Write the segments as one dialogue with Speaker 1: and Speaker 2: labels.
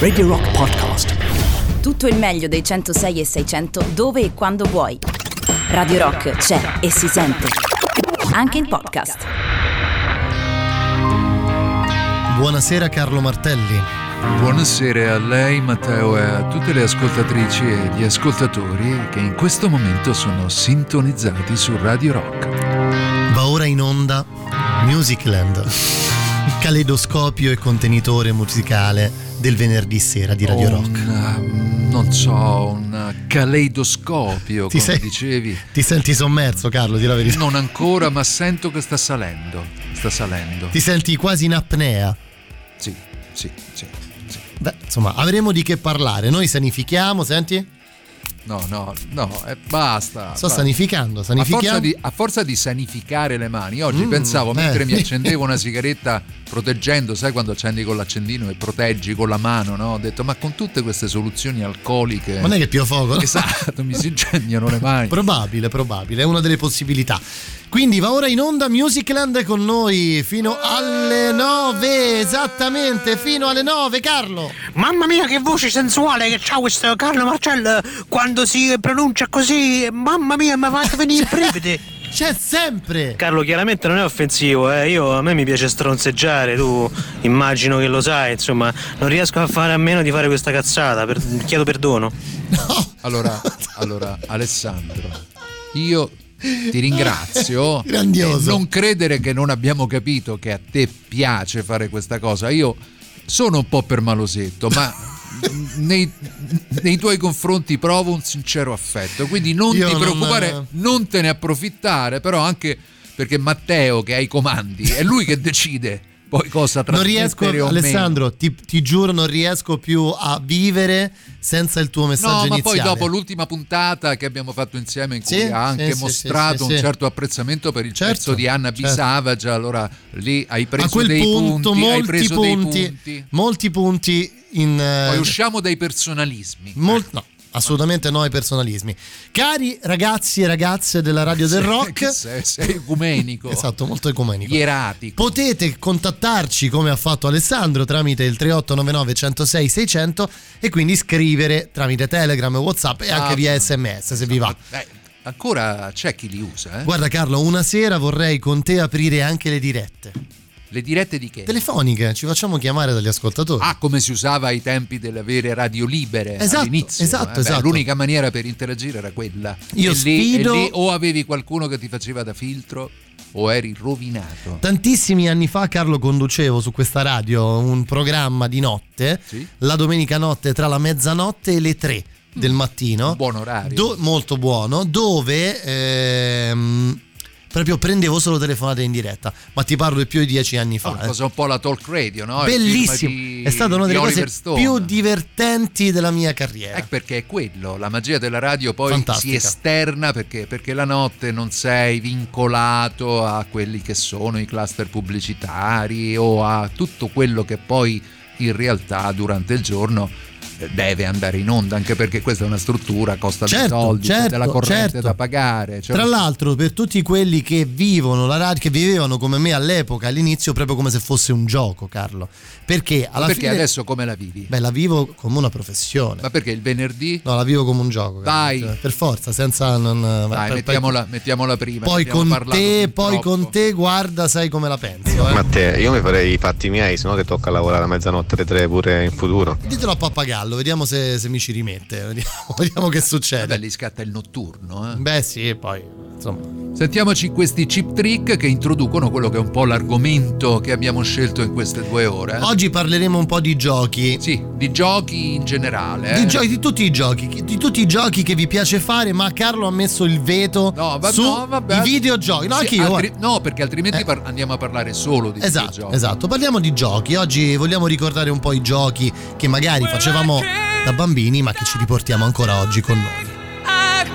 Speaker 1: Radio Rock Podcast.
Speaker 2: Tutto il meglio dei 106 e 600 dove e quando vuoi. Radio Rock c'è e si sente. Anche in podcast.
Speaker 3: Buonasera Carlo Martelli.
Speaker 4: Buonasera a lei Matteo e a tutte le ascoltatrici e gli ascoltatori che in questo momento sono sintonizzati su Radio Rock.
Speaker 3: Va ora in onda Musicland, caleidoscopio e contenitore musicale del venerdì sera di Radio Rock.
Speaker 4: Un, uh, non so, un caleidoscopio,
Speaker 3: Ti
Speaker 4: come
Speaker 3: sei-
Speaker 4: dicevi.
Speaker 3: Ti senti sommerso Carlo, di la verità.
Speaker 4: Non ancora, ma sento che sta salendo. Sta salendo.
Speaker 3: Ti senti quasi in apnea.
Speaker 4: Sì, sì, sì. sì.
Speaker 3: Beh, insomma, avremo di che parlare. Noi sanifichiamo, senti?
Speaker 4: No, no, no, eh, basta.
Speaker 3: Sto
Speaker 4: basta.
Speaker 3: sanificando,
Speaker 4: A
Speaker 3: sanifichiamo.
Speaker 4: forza, di, a forza di sanificare le mani, oggi
Speaker 3: Mm,
Speaker 4: pensavo mentre
Speaker 3: eh.
Speaker 4: mi accendevo una sigaretta proteggendo, sai quando accendi con l'accendino e proteggi con la mano, no? Ho detto, ma con tutte queste soluzioni alcoliche.
Speaker 3: Ma non è che più fuoco, no?
Speaker 4: Esatto, mi si incendiano le mani.
Speaker 3: Probabile, probabile, è una delle possibilità. Quindi va ora in onda Musicland con noi fino alle 9, esattamente, fino alle 9, Carlo.
Speaker 5: Mamma mia che voce sensuale che c'ha questo Carlo Marcello quando si pronuncia così, mamma mia mi fa venire i brividi.
Speaker 3: C'è sempre.
Speaker 5: Carlo chiaramente non è offensivo, eh. Io, a me mi piace stronzeggiare, tu immagino che lo sai, insomma, non riesco a fare a meno di fare questa cazzata, per- chiedo perdono.
Speaker 3: No.
Speaker 4: Allora, allora, Alessandro, io ti ringrazio.
Speaker 3: Grandioso.
Speaker 4: Non credere che non abbiamo capito che a te piace fare questa cosa. Io sono un po' permalosetto, ma nei, nei tuoi confronti provo un sincero affetto. Quindi non
Speaker 3: Io
Speaker 4: ti
Speaker 3: non-
Speaker 4: preoccupare, non te ne approfittare, però anche perché Matteo che ha i comandi, è lui che decide poi cosa
Speaker 3: Non riesco. Alessandro, ti, ti giuro, non riesco più a vivere senza il tuo messaggio
Speaker 4: No, ma
Speaker 3: iniziale.
Speaker 4: poi dopo l'ultima puntata che abbiamo fatto insieme in cui
Speaker 3: Sì,
Speaker 4: ha anche
Speaker 3: sì,
Speaker 4: mostrato
Speaker 3: sì,
Speaker 4: un certo apprezzamento per il
Speaker 3: Certo,
Speaker 4: pezzo di Anna B.
Speaker 3: certo.
Speaker 4: Allora lì hai preso
Speaker 3: a quel
Speaker 4: dei
Speaker 3: punto,
Speaker 4: punti, hai
Speaker 3: molti
Speaker 4: preso
Speaker 3: punti,
Speaker 4: punti.
Speaker 3: molti punti in... eh,
Speaker 4: Poi usciamo dai personalismi.
Speaker 3: Mol- no, assolutamente no ai personalismi. Cari ragazzi e ragazze della Radio del Rock,
Speaker 4: sei, sei ecumenico.
Speaker 3: esatto, molto ecumenico.
Speaker 4: Ieratico.
Speaker 3: Potete contattarci come ha fatto Alessandro tramite il 3899 106 600 e quindi scrivere tramite Telegram, Whatsapp e anche via. SMS se vi va.
Speaker 4: Beh, ancora c'è chi li usa, eh?
Speaker 3: Guarda Carlo, una sera vorrei con te aprire anche le dirette.
Speaker 4: Le dirette di che?
Speaker 3: Telefoniche, ci facciamo chiamare dagli ascoltatori.
Speaker 4: Ah, come si usava ai tempi delle vere radio libere
Speaker 3: Esatto,
Speaker 4: all'inizio.
Speaker 3: esatto,
Speaker 4: eh? Beh,
Speaker 3: esatto.
Speaker 4: L'unica maniera per interagire era quella.
Speaker 3: Io
Speaker 4: e lì,
Speaker 3: sfido-
Speaker 4: e lì o avevi qualcuno che ti faceva da filtro o eri rovinato.
Speaker 3: Tantissimi anni fa, Carlo, conducevo su questa radio un programma di notte,
Speaker 4: Sì?
Speaker 3: la domenica notte tra la mezzanotte e le tre del mattino.
Speaker 4: Un buon orario.
Speaker 3: Do- molto buono, dove ehm, proprio prendevo solo telefonate in diretta, ma ti parlo di più di dieci anni fa.
Speaker 4: Oh,
Speaker 3: eh.
Speaker 4: cosa un po' la talk radio, no?
Speaker 3: Bellissimo,
Speaker 4: di-
Speaker 3: è stata una delle
Speaker 4: Oliver
Speaker 3: cose
Speaker 4: Stone.
Speaker 3: più divertenti della mia carriera.
Speaker 4: Ecco perché è quello, la magia della radio poi
Speaker 3: Fantastica.
Speaker 4: si esterna perché, perché la notte non sei vincolato a quelli che sono i cluster pubblicitari o a tutto quello che poi in realtà durante il giorno deve andare in onda, anche perché questa è una struttura, costa dei
Speaker 3: Certo,
Speaker 4: soldi, c'è
Speaker 3: certo,
Speaker 4: della corrente
Speaker 3: certo.
Speaker 4: da pagare. cioè-
Speaker 3: Tra l'altro, per tutti quelli che vivono la radio, che vivevano come me all'epoca, all'inizio, proprio come se fosse un gioco, Carlo. Perché alla
Speaker 4: perché
Speaker 3: fine.
Speaker 4: adesso come la vivi?
Speaker 3: Beh, la vivo come una professione.
Speaker 4: Ma perché il venerdì?
Speaker 3: No, la vivo come un gioco.
Speaker 4: Dai.
Speaker 3: Carlo. Per forza, senza. Non,
Speaker 4: Dai,
Speaker 3: per-
Speaker 4: mettiamola, mettiamola prima.
Speaker 3: Poi con te, poi
Speaker 4: troppo.
Speaker 3: con te, guarda, sai come la penso. Eh?
Speaker 6: Matteo, io mi farei i fatti miei, se no ti tocca lavorare a mezzanotte alle tre pure in futuro.
Speaker 3: Ditelo a Pappagallo, vediamo se, se mi ci rimette. Vediamo, vediamo che succede.
Speaker 4: Vabbè, lì scatta il notturno. eh.
Speaker 3: Beh, sì, e poi insomma.
Speaker 4: Sentiamoci questi chip trick che introducono quello che è un po' l'argomento che abbiamo scelto in queste due ore. eh.
Speaker 3: Oggi parleremo un po' di giochi.
Speaker 4: Sì, di giochi in generale.
Speaker 3: Di,
Speaker 4: eh.
Speaker 3: giochi, di tutti i giochi, di tutti i giochi che vi piace fare, ma Carlo ha messo il veto
Speaker 4: No, va-
Speaker 3: su
Speaker 4: no, vabbè.
Speaker 3: i videogiochi. No,
Speaker 4: Sì,
Speaker 3: anche io.
Speaker 4: altri- no, perché altrimenti
Speaker 3: Eh.
Speaker 4: par- andiamo a parlare solo di
Speaker 3: Esatto,
Speaker 4: videogiochi.
Speaker 3: esatto. Parliamo di giochi. Oggi vogliamo ricordare un po' i giochi che magari facevamo da bambini, ma che ci riportiamo ancora oggi con noi.
Speaker 7: I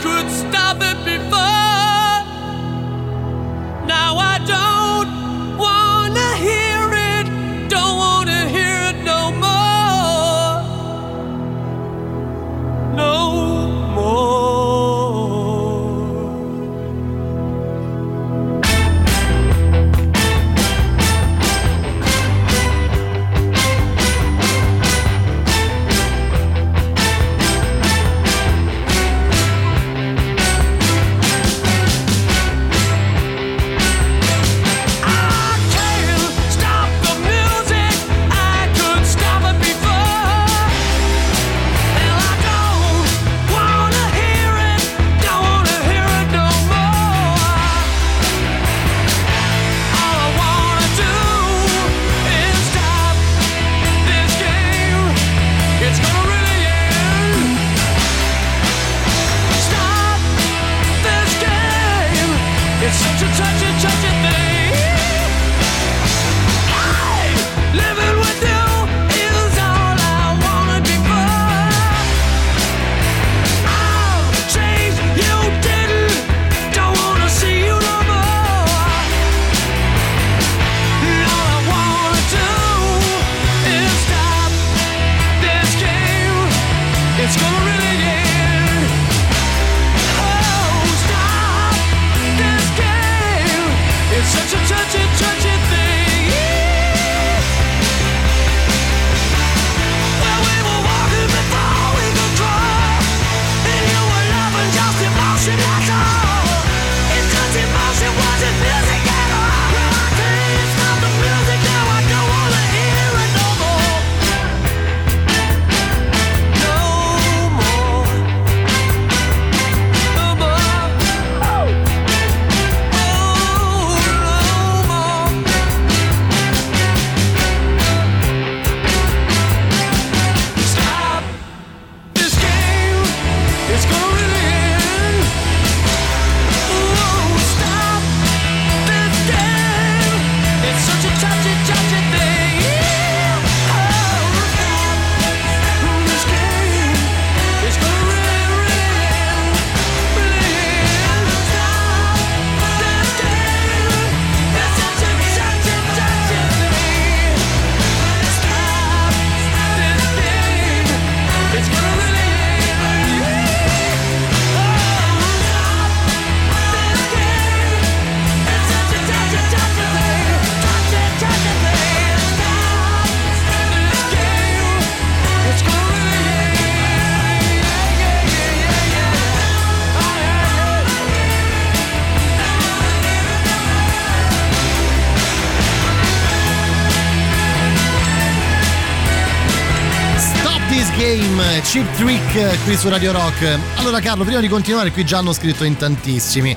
Speaker 3: Trick qui su Radio Rock. Allora Carlo, prima di continuare qui già hanno scritto in tantissimi.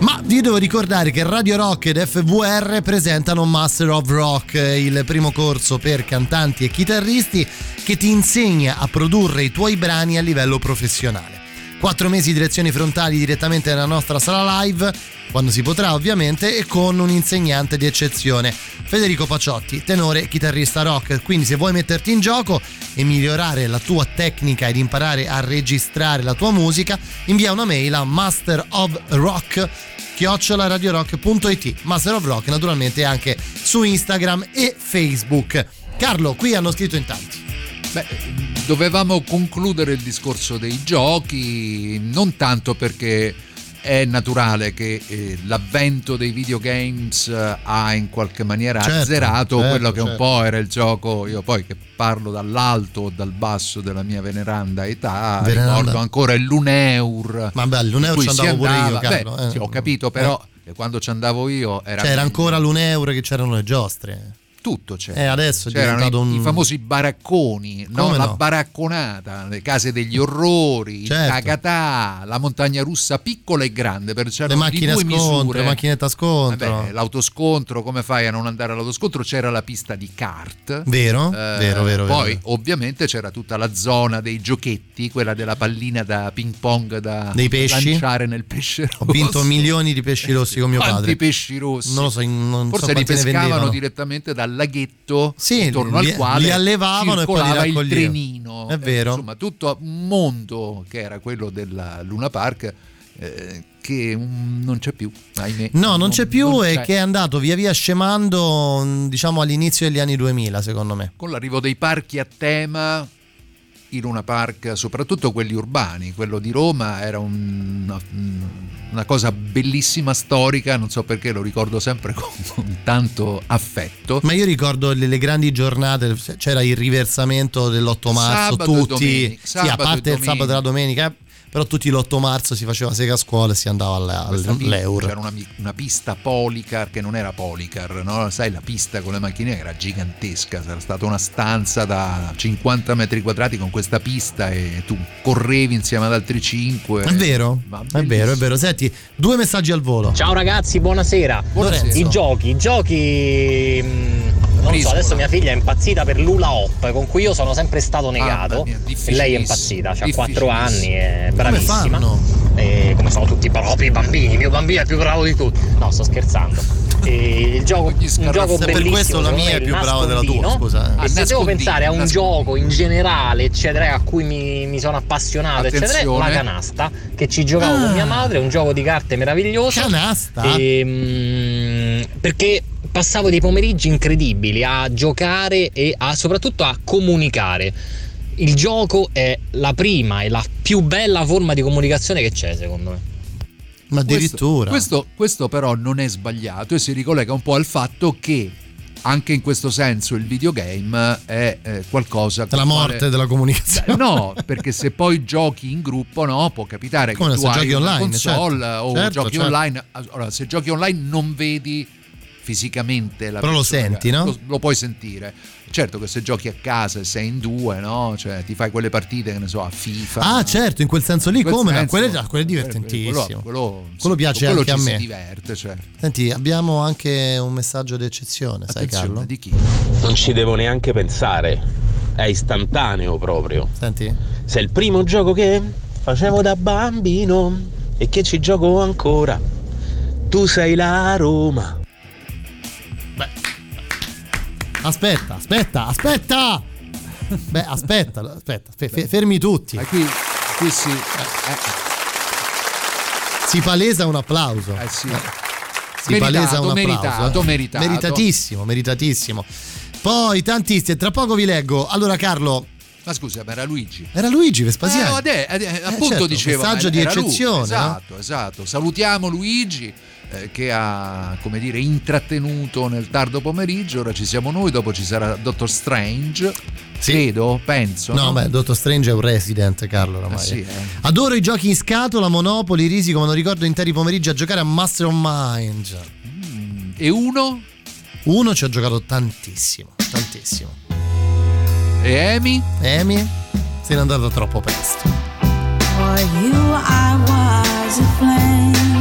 Speaker 3: Ma vi devo ricordare che Radio Rock ed FVR presentano Master of Rock, il primo corso per cantanti e chitarristi che ti insegna a produrre i tuoi brani a livello professionale. Quattro mesi di lezioni frontali direttamente nella nostra sala live, quando si potrà ovviamente, e con un insegnante di eccezione, Federico Paciotti, tenore chitarrista rock. Quindi se vuoi metterti in gioco e migliorare la tua tecnica ed imparare a registrare la tua musica, invia una mail a masterofrock chiocciolaradiorock.it Master of Rock naturalmente anche su Instagram e Facebook. Carlo, qui hanno scritto in tanti.
Speaker 4: Beh, dovevamo concludere il discorso dei giochi, non tanto perché è naturale che eh, l'avvento dei videogames eh, ha in qualche maniera
Speaker 3: Certo,
Speaker 4: azzerato
Speaker 3: certo,
Speaker 4: quello che un
Speaker 3: certo.
Speaker 4: po' era il gioco, io poi che parlo dall'alto o dal basso della mia veneranda età,
Speaker 3: Veneranda.
Speaker 4: ricordo ancora il Luneur.
Speaker 3: Ma beh, all'Uneur
Speaker 4: in
Speaker 3: ci andavo pure io, Carlo.
Speaker 4: beh,
Speaker 3: eh.
Speaker 4: sì, ho capito, però che quando ci andavo io era,
Speaker 3: era
Speaker 4: meglio.
Speaker 3: ancora l'Uneuro che c'erano le giostre.
Speaker 4: Tutto c'era.
Speaker 3: Eh, adesso è
Speaker 4: C'erano
Speaker 3: un-
Speaker 4: i famosi baracconi, no? La
Speaker 3: no?
Speaker 4: baracconata, le case degli orrori,
Speaker 3: Certo.
Speaker 4: il cacatà, la montagna russa piccola e grande, per
Speaker 3: Le
Speaker 4: c'erano
Speaker 3: macchine
Speaker 4: due
Speaker 3: scontro,
Speaker 4: misure.
Speaker 3: le macchinette a scontro.
Speaker 4: Vabbè, l'autoscontro, come fai a non andare all'autoscontro? C'era la pista di kart.
Speaker 3: Vero?
Speaker 4: Eh,
Speaker 3: vero, vero,
Speaker 4: Poi
Speaker 3: vero.
Speaker 4: ovviamente c'era tutta la zona dei giochetti, quella della pallina da ping pong da
Speaker 3: Dei pesci?
Speaker 4: lanciare nel pesce rosso.
Speaker 3: Ho vinto milioni di pesci rossi con mio
Speaker 4: Quanti
Speaker 3: padre.
Speaker 4: pesci rossi?
Speaker 3: Non lo so, non so
Speaker 4: Forse li
Speaker 3: quanti ne
Speaker 4: pescavano direttamente dal laghetto
Speaker 3: Sì,
Speaker 4: intorno
Speaker 3: li-
Speaker 4: al quale
Speaker 3: li allevavano e poi li
Speaker 4: circolava il trenino.
Speaker 3: È vero.
Speaker 4: Eh, insomma, tutto un mondo che era quello della Luna Park eh, che non c'è più, ahimè.
Speaker 3: No, non c'è più
Speaker 4: non
Speaker 3: e
Speaker 4: c'è.
Speaker 3: che è andato via via scemando, diciamo all'inizio degli anni 2000, secondo me.
Speaker 4: Con l'arrivo dei parchi a tema, i Luna Park, soprattutto quelli urbani, quello di Roma era un- una, una cosa bellissima, storica, non so perché lo ricordo sempre con, con tanto affetto.
Speaker 3: Ma io ricordo le, le grandi giornate, c'era il riversamento dell'8 marzo,
Speaker 4: Sabato
Speaker 3: tutti,
Speaker 4: domenica,
Speaker 3: sì, a parte il sabato e la domenica, però tutti l'8 marzo si faceva sega a scuola e si andava
Speaker 4: pi-
Speaker 3: all'Eur.
Speaker 4: C'era una, una pista Policar che non era Policar, no? sai la pista con le macchine era gigantesca, era stata una stanza da 50 metri quadrati con questa pista e tu correvi insieme ad altri 5.
Speaker 3: È vero, è vero, è vero. Senti, due messaggi al volo.
Speaker 8: Ciao ragazzi, buonasera.
Speaker 3: Buonasera.
Speaker 8: I giochi, i giochi. Non so, adesso mia figlia è impazzita per l'Ula Hop, con cui io sono sempre stato negato.
Speaker 4: Mamma mia,
Speaker 8: e lei è impazzita, ha 4
Speaker 4: difficilissimo.
Speaker 8: anni, è
Speaker 3: Come
Speaker 8: bravissima.
Speaker 3: fanno?
Speaker 8: E come sono tutti propri i bambini, il mio bambino è più bravo di tutti. No, sto scherzando. E il gioco, un gioco
Speaker 3: Per
Speaker 8: bellissimo.
Speaker 3: questo la mia è più brava della tua, scusa. eh.
Speaker 8: E se devo pensare a un gioco in generale, eccetera, a cui mi, mi sono appassionato, eccetera,
Speaker 4: Attenzione.
Speaker 8: la canasta, che ci giocavo con mia madre, è un gioco di carte meraviglioso.
Speaker 3: Canasta?
Speaker 8: Ehm, perché passavo dei pomeriggi incredibili a giocare e a, soprattutto a comunicare. Il gioco è la prima e la più bella forma di comunicazione che c'è, secondo me.
Speaker 3: Ma addirittura.
Speaker 4: Questo, questo, questo però non è sbagliato e si ricollega un po' al fatto che anche in questo senso il videogame è eh, qualcosa
Speaker 3: la morte
Speaker 4: quale-
Speaker 3: della comunicazione.
Speaker 4: Beh, No, perché se poi giochi in gruppo, no, può capitare
Speaker 3: Come
Speaker 4: che tu
Speaker 3: se
Speaker 4: hai
Speaker 3: giochi
Speaker 4: una
Speaker 3: online,
Speaker 4: console
Speaker 3: certo.
Speaker 4: o
Speaker 3: Certo,
Speaker 4: giochi
Speaker 3: certo.
Speaker 4: online. Allora, se giochi online non vedi fisicamente la
Speaker 3: Però lo
Speaker 4: persona,
Speaker 3: senti, no?
Speaker 4: Lo, lo puoi sentire. Certo che se giochi a casa e sei in due, no? Cioè ti fai quelle partite, che ne so, a FIFA.
Speaker 3: Ah, certo, in quel senso lì,
Speaker 4: quel
Speaker 3: come? no?
Speaker 4: senso,
Speaker 3: Quello, ah, quello è
Speaker 4: quello-
Speaker 3: divertentissimo.
Speaker 4: Quello,
Speaker 3: Quello piace
Speaker 4: quello
Speaker 3: anche
Speaker 4: ci
Speaker 3: a
Speaker 4: si
Speaker 3: me.
Speaker 4: diverte, certo.
Speaker 3: Senti, abbiamo anche un messaggio d'eccezione, sai
Speaker 4: Attenzione,
Speaker 3: Carlo?
Speaker 4: di chi?
Speaker 9: Non ci devo neanche pensare, è istantaneo proprio.
Speaker 3: Senti?
Speaker 9: Se è il primo gioco che facevo da bambino e che ci gioco ancora, tu sei la Roma.
Speaker 3: Aspetta, aspetta, aspetta! Beh, aspetta, aspetta, fe- fermi tutti.
Speaker 4: Ma qui, qui si. eh,
Speaker 3: Si palesa un applauso.
Speaker 4: eh, eh, sì.
Speaker 3: Si palesa un applauso.
Speaker 4: meritato,
Speaker 3: eh.
Speaker 4: meritato.
Speaker 3: Meritatissimo, meritatissimo. Poi tantissimi, tra poco vi leggo. Allora, Carlo,
Speaker 4: Ma scusa, ma era Luigi.
Speaker 3: era Luigi Vespasiani.
Speaker 4: Eh, ade- ade- appunto
Speaker 3: certo,
Speaker 4: dicevo
Speaker 3: messaggio di
Speaker 4: era lui.
Speaker 3: eccezione, no?
Speaker 4: esatto esatto salutiamo Luigi eh, che ha come dire intrattenuto nel tardo pomeriggio ora ci siamo noi dopo ci sarà Dottor Strange credo penso
Speaker 3: No, beh, Dottor Strange è un resident, Carlo, oramai.
Speaker 4: Eh sì, eh.
Speaker 3: Adoro i giochi in scatola, Monopoli, Risico, ma non ricordo interi pomeriggi a giocare a Master of Mind.
Speaker 4: e uno
Speaker 3: Uno ci ho giocato tantissimo, tantissimo.
Speaker 4: e Amy
Speaker 3: Amy? se n'è andata troppo presto.
Speaker 10: For you I was a flame.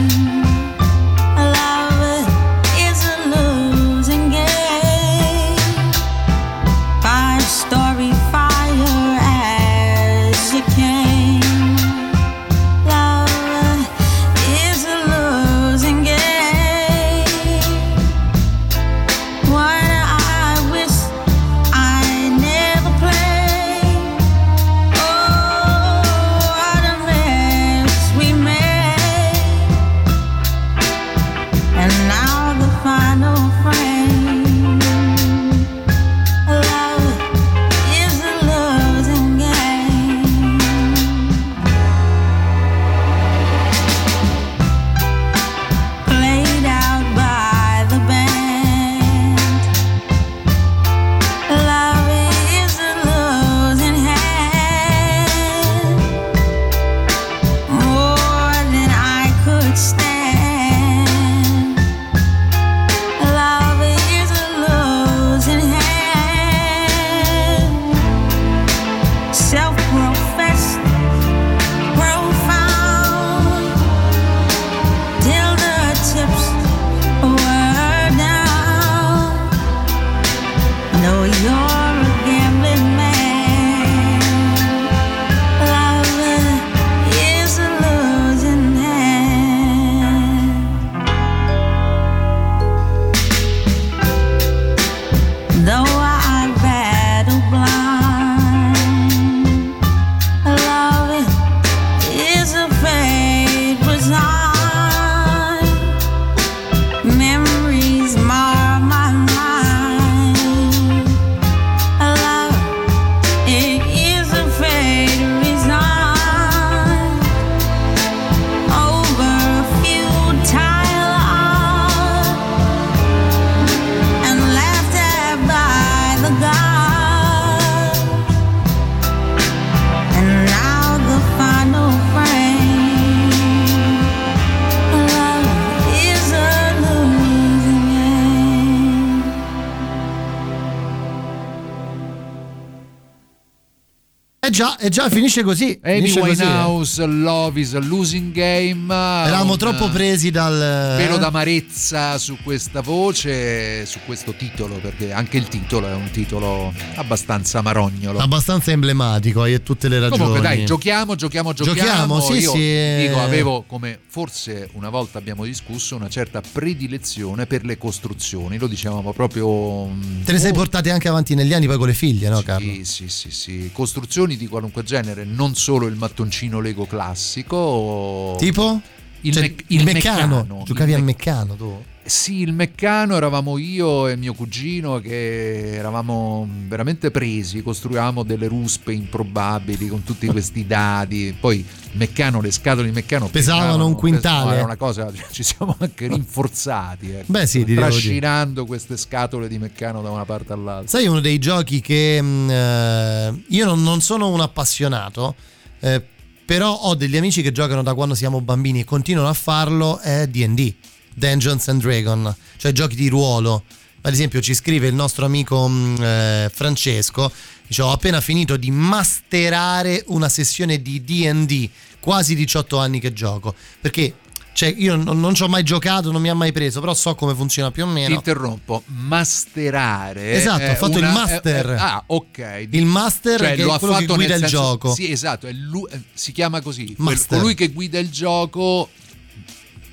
Speaker 3: Eh già, eh finisce così.
Speaker 4: Amy
Speaker 3: finisce così, eh.
Speaker 4: Winehouse, Love is a Losing Game.
Speaker 3: Eravamo troppo presi dal.
Speaker 4: Velo
Speaker 3: eh?
Speaker 4: d'amarezza su questa voce, su questo titolo, perché anche il titolo è un titolo abbastanza marognolo.
Speaker 3: Abbastanza emblematico, hai tutte le ragioni.
Speaker 4: Comunque dai, giochiamo, giochiamo, giochiamo.
Speaker 3: Giochiamo, sì,
Speaker 4: Io
Speaker 3: sì, eh.
Speaker 4: dico, avevo, come forse una volta abbiamo discusso, una certa predilezione per le costruzioni. Lo dicevamo proprio... mm,
Speaker 3: Te le sei
Speaker 4: molto-
Speaker 3: portate anche avanti negli anni poi con le figlie, no, Carlo?
Speaker 4: Sì, sì, sì, sì. Costruzioni di qualunque genere, non solo il mattoncino Lego classico.
Speaker 3: Tipo?
Speaker 4: Il,
Speaker 3: Cioè,
Speaker 4: mec-
Speaker 3: il meccano. Giocavi
Speaker 4: il
Speaker 3: al
Speaker 4: mec-
Speaker 3: meccano tu?
Speaker 4: Sì, il meccano eravamo io e mio cugino che eravamo veramente presi, costruivamo delle ruspe improbabili con tutti questi dadi. Poi meccano, le scatole di meccano
Speaker 3: Pesavano un quintale.
Speaker 4: Era una cosa, ci siamo anche rinforzati. ecco,
Speaker 3: Beh, sì,
Speaker 4: trascinando queste scatole di meccano da una parte all'altra.
Speaker 3: Sai, uno dei giochi che mh, eh, io non, non sono un appassionato, eh, però ho degli amici che giocano da quando siamo bambini e continuano a farlo, è DD, Dungeons and Dragon, cioè giochi di ruolo. Ad esempio ci scrive il nostro amico mh, eh, Francesco, dice ho appena finito di masterare una sessione di DD, quasi 18 anni che gioco, perché cioè, io non, non ci ho mai giocato, non mi ha mai preso, però so come funziona più o
Speaker 4: Ti
Speaker 3: meno.
Speaker 4: interrompo, masterare.
Speaker 3: Esatto, ha fatto il
Speaker 4: una-
Speaker 3: master.
Speaker 4: è- è- ah, ok.
Speaker 3: Il master
Speaker 4: Cioè,
Speaker 3: che
Speaker 4: lo
Speaker 3: è
Speaker 4: ha
Speaker 3: quello che guida il
Speaker 4: senso-
Speaker 3: gioco.
Speaker 4: Sì, esatto, è lui- eh, si chiama così. Quel-
Speaker 3: Master.
Speaker 4: colui che guida il gioco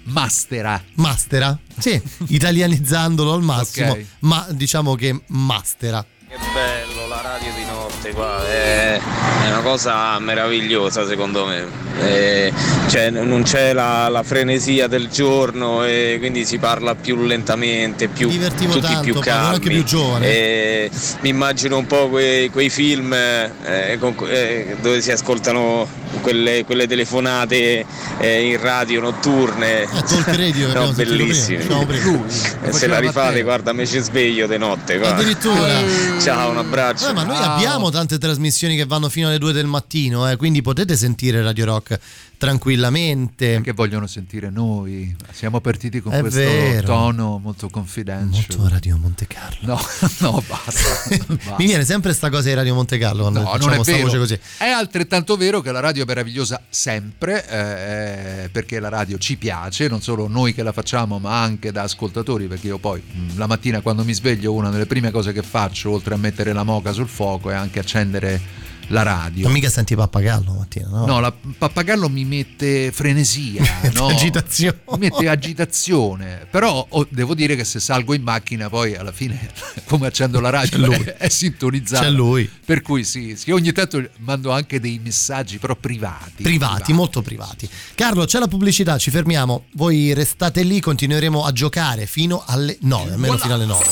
Speaker 4: mastera.
Speaker 3: Mastera? Sì, italianizzandolo al massimo,
Speaker 4: Ok.
Speaker 3: ma diciamo che mastera.
Speaker 11: Che bello la radio di notte qua, è, è una cosa meravigliosa secondo me. Eh, cioè, non c'è la, la frenesia del giorno e quindi si parla più lentamente, più,
Speaker 3: divertivo
Speaker 11: tutti
Speaker 3: tanto,
Speaker 11: più
Speaker 3: ero anche
Speaker 11: calmi.
Speaker 3: più giovane.
Speaker 11: E mi immagino un po' quei, quei film eh, con- eh, dove si ascoltano quelle, quelle telefonate eh, in radio notturne.
Speaker 3: Talk Radio
Speaker 11: no,
Speaker 3: sentito prima, diciamo prima.
Speaker 11: E se la rifate,
Speaker 4: Matteo.
Speaker 11: guarda, me ci sveglio di notte. Qua.
Speaker 3: Addirittura.
Speaker 11: Ciao, un abbraccio.
Speaker 3: Eh, ma noi
Speaker 4: Ciao.
Speaker 3: abbiamo tante trasmissioni che vanno fino alle 2 del mattino, eh, quindi potete sentire Radio Rock tranquillamente.
Speaker 4: Che vogliono sentire noi. Siamo partiti con
Speaker 3: È
Speaker 4: questo
Speaker 3: vero.
Speaker 4: tono molto confidential.
Speaker 3: Molto Radio Monte Carlo.
Speaker 4: No, no, basta. basta.
Speaker 3: Mi viene sempre sta cosa di Radio Monte Carlo quando
Speaker 4: No,
Speaker 3: facciamo
Speaker 4: non è
Speaker 3: sta
Speaker 4: vero.
Speaker 3: voce così.
Speaker 4: È altrettanto vero che la radio è meravigliosa sempre, eh, perché la radio ci piace, non solo noi che la facciamo, ma anche da ascoltatori, perché io poi mh, la mattina quando mi sveglio una delle prime cose che faccio, oltre a mettere la moca sul fuoco, è anche accendere la radio.
Speaker 3: Non mica senti pappagallo mattina, no?
Speaker 4: No, la pappagallo mi mette frenesia, no?
Speaker 3: Agitazione.
Speaker 4: Mi mette agitazione. Però oh, devo dire che se salgo in macchina poi alla fine, come accendo la radio, è, è sintonizzato.
Speaker 3: C'è lui.
Speaker 4: Per cui sì, sì, ogni tanto mando anche dei messaggi però privati.
Speaker 3: Privati, molto privati. Carlo, c'è la pubblicità, ci fermiamo. Voi restate lì, continueremo a giocare fino alle 9, almeno fino alle 9.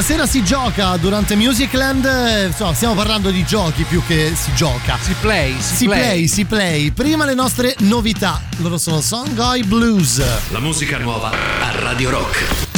Speaker 3: Stasera si gioca durante Musicland, eh, insomma, stiamo parlando di giochi più che si gioca.
Speaker 4: Si play, si,
Speaker 3: Si play, si play. Prima le nostre novità. Loro sono Song Guy Blues.
Speaker 12: La musica nuova a Radio Rock.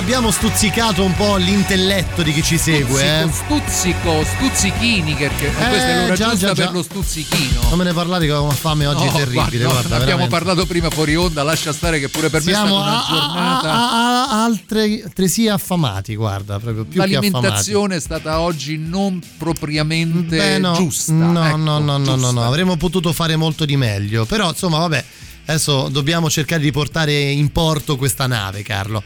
Speaker 3: Abbiamo stuzzicato un po' l'intelletto di chi ci segue, eh.
Speaker 4: Stuzzico, stuzzico, stuzzichini, perché questa è l'ora
Speaker 3: già,
Speaker 4: giusta
Speaker 3: già, già.
Speaker 4: per lo stuzzichino.
Speaker 3: Non me ne parlare che ho una fame oggi
Speaker 4: No,
Speaker 3: terribile,
Speaker 4: guarda,
Speaker 3: guarda,
Speaker 4: abbiamo
Speaker 3: veramente.
Speaker 4: parlato prima fuori onda, lascia stare che pure per
Speaker 3: Siamo
Speaker 4: me è
Speaker 3: a,
Speaker 4: stata una giornata.
Speaker 3: a- a- a- altre, altresì affamati, guarda, proprio più.
Speaker 4: L'alimentazione è stata oggi non propriamente
Speaker 3: Beh, no,
Speaker 4: giusta.
Speaker 3: No,
Speaker 4: ecco,
Speaker 3: no, no, no, no,
Speaker 4: giusta.
Speaker 3: no, avremmo potuto fare molto di meglio. Però, insomma, vabbè, adesso dobbiamo cercare di portare in porto questa nave, Carlo.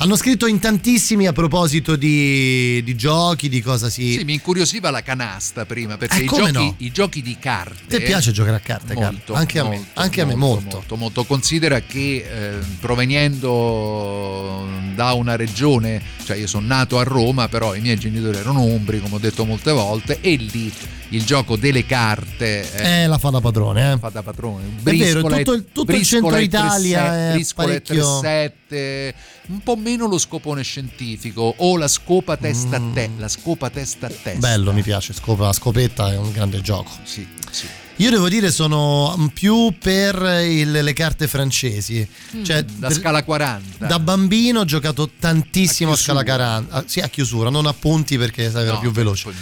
Speaker 3: Hanno scritto in tantissimi a proposito di, di giochi, di cosa si.
Speaker 4: Sì, mi incuriosiva la canasta prima perché
Speaker 3: Eh,
Speaker 4: i,
Speaker 3: come
Speaker 4: giochi,
Speaker 3: no?
Speaker 4: i giochi di carte.
Speaker 3: Ti piace giocare a carte,
Speaker 4: Molto?
Speaker 3: Anche a me,
Speaker 4: molto,
Speaker 3: anche a me molto.
Speaker 4: molto, molto. Considera che eh, provenendo da una regione, cioè io sono nato a Roma, però i miei genitori erano umbri, come ho detto molte volte, e lì il gioco delle carte
Speaker 3: Eh, la fa da padrone, eh.
Speaker 4: fa da padrone.
Speaker 3: È vero, tutto il- tutto il
Speaker 4: briscola
Speaker 3: centro
Speaker 4: e
Speaker 3: Italia
Speaker 4: 37,
Speaker 3: è
Speaker 4: briscola
Speaker 3: parecchio-
Speaker 4: 37, un po' meno lo scopone scientifico o la scopa testa a te, la scopa testa a testa.
Speaker 3: Mm. Bello, mi piace. Scopa, scopetta è un grande gioco.
Speaker 4: Sì, sì.
Speaker 3: Io devo dire sono più per il- le carte francesi. Cioè,
Speaker 4: Mm, la
Speaker 3: per-
Speaker 4: scala 40.
Speaker 3: Da bambino ho giocato tantissimo a,
Speaker 4: A
Speaker 3: scala
Speaker 4: chiusura.
Speaker 3: 40. Ah, sì, a chiusura, non a punti perché sai, era
Speaker 4: No,
Speaker 3: più veloce.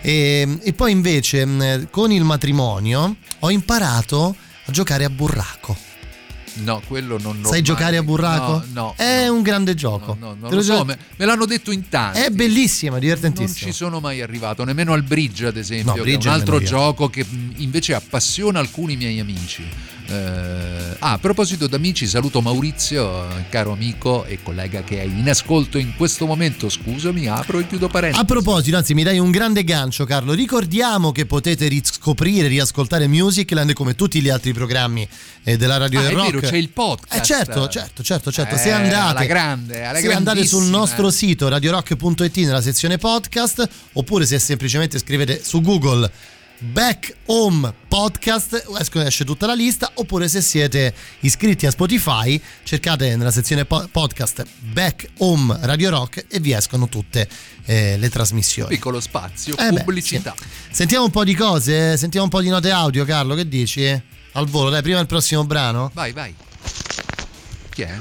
Speaker 3: E, e poi invece mh, con il matrimonio ho imparato a giocare a burraco.
Speaker 4: No, quello non l'ho
Speaker 3: Sai
Speaker 4: mai-
Speaker 3: giocare a burraco?
Speaker 4: No, no.
Speaker 3: È un grande gioco.
Speaker 4: No, non
Speaker 3: Te
Speaker 4: lo
Speaker 3: lo
Speaker 4: so, me, me l'hanno detto in tanti.
Speaker 3: È bellissimo,
Speaker 4: Non
Speaker 3: divertentissimo.
Speaker 4: ci sono mai arrivato, nemmeno al bridge, ad esempio,
Speaker 3: No,
Speaker 4: che
Speaker 3: bridge
Speaker 4: è un
Speaker 3: è
Speaker 4: altro gioco che mh, invece appassiona alcuni miei amici. Eh, ah, a proposito d'amici, saluto Maurizio, eh, caro amico e collega che è in ascolto in questo momento. Scusami, apro e chiudo parentesi.
Speaker 3: A proposito, anzi, mi dai un grande gancio, Carlo. Ricordiamo che potete riscoprire, riascoltare Musicland come tutti gli altri programmi eh, della Radio
Speaker 4: Ah,
Speaker 3: del
Speaker 4: è
Speaker 3: Rock.
Speaker 4: vero, c'è il podcast.
Speaker 3: Eh certo, certo, certo, certo.
Speaker 4: Eh,
Speaker 3: se andate,
Speaker 4: alla grande, alla
Speaker 3: se andate sul nostro sito radiorock.it nella sezione podcast, oppure se semplicemente scrivete su Google Back Home Podcast, esce tutta la lista, oppure se siete iscritti a Spotify, cercate nella sezione po- podcast Back Home Radio Rock e vi escono tutte eh, le trasmissioni.
Speaker 4: Piccolo spazio,
Speaker 3: Eh beh,
Speaker 4: pubblicità.
Speaker 3: Sentiamo un po' di cose, sentiamo un po' di note audio, Carlo, che dici? Al volo, dai, prima il prossimo brano.
Speaker 4: Vai, vai. Chi è?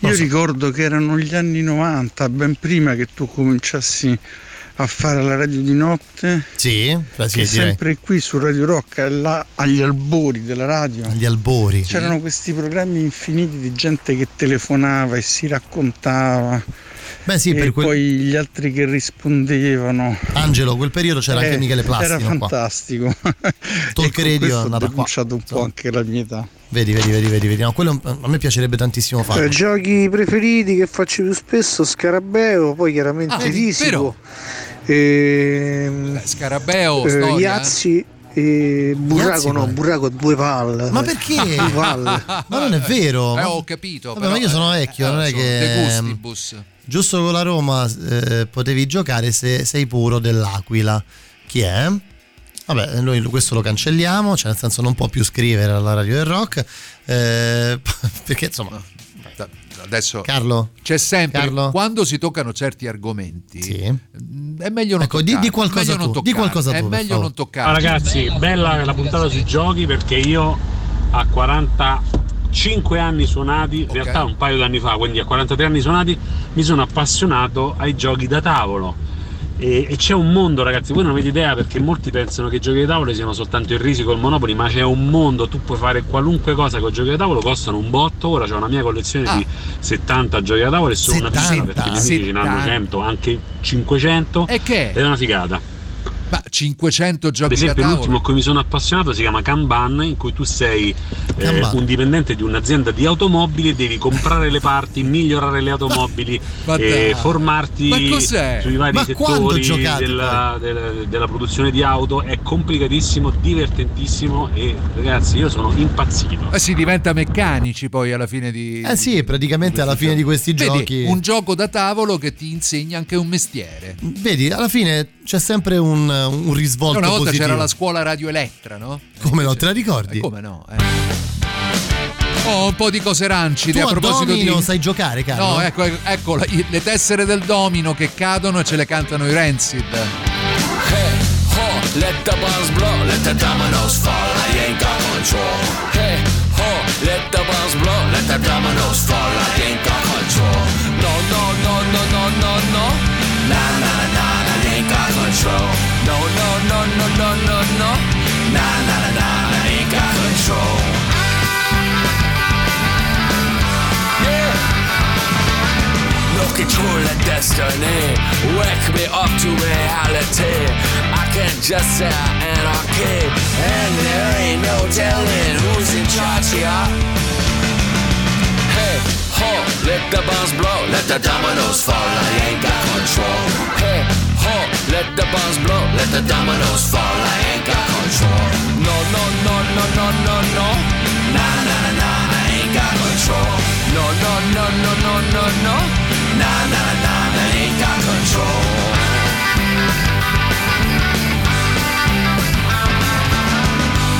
Speaker 13: Io ricordo che erano gli anni 90, ben prima che tu cominciassi a fare la radio di notte.
Speaker 3: Sì, beh, sì,
Speaker 13: sempre qui su Radio Rock, là agli albori della radio.
Speaker 3: Agli albori.
Speaker 13: C'erano questi programmi infiniti di gente che telefonava e si raccontava.
Speaker 3: Beh sì,
Speaker 13: e
Speaker 3: per quel-
Speaker 13: poi gli altri che rispondevano.
Speaker 3: Angelo, quel periodo c'era anche
Speaker 13: Eh,
Speaker 3: Michele
Speaker 13: Era
Speaker 3: Plastino qua.
Speaker 13: fantastico.
Speaker 3: Talk Radio è
Speaker 13: ho
Speaker 3: andata qua.
Speaker 13: denunciato un po' anche la mia età.
Speaker 3: Vedi, vedi, vedi, vedi, vedi. No, quello a me piacerebbe tantissimo farlo.
Speaker 14: Eh, giochi preferiti che faccio più spesso Scarabeo, poi chiaramente
Speaker 4: Ah,
Speaker 14: fisico. Ehm,
Speaker 4: Scarabeo,
Speaker 14: eh. Iazzi e Burraco
Speaker 3: Iazzi,
Speaker 14: no. Burraco due palle.
Speaker 3: Ma perché?
Speaker 14: Due palle.
Speaker 3: Ma non è vero.
Speaker 4: Eh, ho capito.
Speaker 3: Vabbè,
Speaker 4: però,
Speaker 3: ma io sono
Speaker 4: eh,
Speaker 3: vecchio,
Speaker 4: eh,
Speaker 3: non è che.
Speaker 4: Gustibus.
Speaker 3: Giusto con la Roma eh, potevi giocare se sei puro dell'Aquila. Chi è? Vabbè, noi questo lo cancelliamo, cioè nel senso non può più scrivere alla radio del rock. eh, perché insomma.
Speaker 4: Adesso
Speaker 3: Carlo?
Speaker 4: c'è sempre
Speaker 3: Carlo?
Speaker 4: quando si toccano certi argomenti mm, è meglio non
Speaker 3: Ecco,
Speaker 4: toccare,
Speaker 3: di qualcosa
Speaker 4: è meglio non
Speaker 3: tu, di qualcosa
Speaker 4: è
Speaker 3: tu,
Speaker 4: meglio non toccare
Speaker 15: Ah, ragazzi, bella la puntata sui giochi perché io a 45 anni suonati, in realtà un paio d'anni fa, quindi a 43 anni suonati, mi sono appassionato ai giochi da tavolo. E, e c'è un mondo, ragazzi, voi non avete idea perché molti pensano che i giochi da tavolo siano soltanto il risico e il monopoli, ma c'è un mondo, tu puoi fare qualunque cosa con i giochi da tavolo, costano un botto. Ora ho una mia collezione di 70 giochi da tavolo e sono una
Speaker 4: 70?
Speaker 15: figata perché i miei amici ce ne hanno 100, anche 500
Speaker 4: E che?
Speaker 15: ed è una figata.
Speaker 4: Ma 500
Speaker 15: Ad
Speaker 4: giochi da
Speaker 15: esempio,
Speaker 4: tavolo
Speaker 15: l'ultimo a cui mi sono appassionato si chiama Kanban, in cui tu sei eh, un dipendente di un'azienda di automobili, devi comprare le parti, migliorare le automobili,
Speaker 4: Ma
Speaker 15: e
Speaker 4: dai.
Speaker 15: formarti sui vari
Speaker 3: Ma
Speaker 15: settori
Speaker 3: giocate,
Speaker 15: della, della- della produzione di auto. È complicatissimo, divertentissimo e ragazzi, io sono impazzito.
Speaker 4: Eh, si diventa meccanici poi alla fine di
Speaker 3: Eh sì, praticamente alla fine di questi
Speaker 4: Vedi,
Speaker 3: giochi.
Speaker 4: un gioco da tavolo che ti insegna anche un mestiere
Speaker 3: Vedi, alla fine c'è sempre un, un risvolto
Speaker 4: una volta
Speaker 3: positivo.
Speaker 4: c'era la scuola Radio Elettra no?
Speaker 3: Come no, te la ricordi?
Speaker 4: Eh, come no eh. oh, un po' di cose rancide
Speaker 3: Tu
Speaker 4: a proposito
Speaker 3: domino
Speaker 4: di
Speaker 3: sai giocare, Carlo?
Speaker 4: No, ecco, ecco la- le tessere del domino che cadono e ce le cantano i Rancid.
Speaker 7: Hey, ho, let the bombs blow, let the dominoes fall, I ain't got control. Hey, ho, let the bombs blow, let the dominoes fall, I ain't got control. No, no, no, no, no, no, no. Nah, nah, control. No, no, no, no, no, no, no. Nah, nah, nah, nah I ain't got control. Yeah. No control of destiny. Wake me up to reality. I can't just say I'm anarchy. And there ain't no telling who's in charge here. Hey, ho, let the bombs blow, let the dominoes fall, I ain't got control. Hey, let the bombs blow, let the dominoes fall, I ain't got control. No, no, no, no, no, no, no. Nah, nah, nah, I ain't got control. No, no, no, no, no, no, no. Nah, nah, nah, I ain't got control.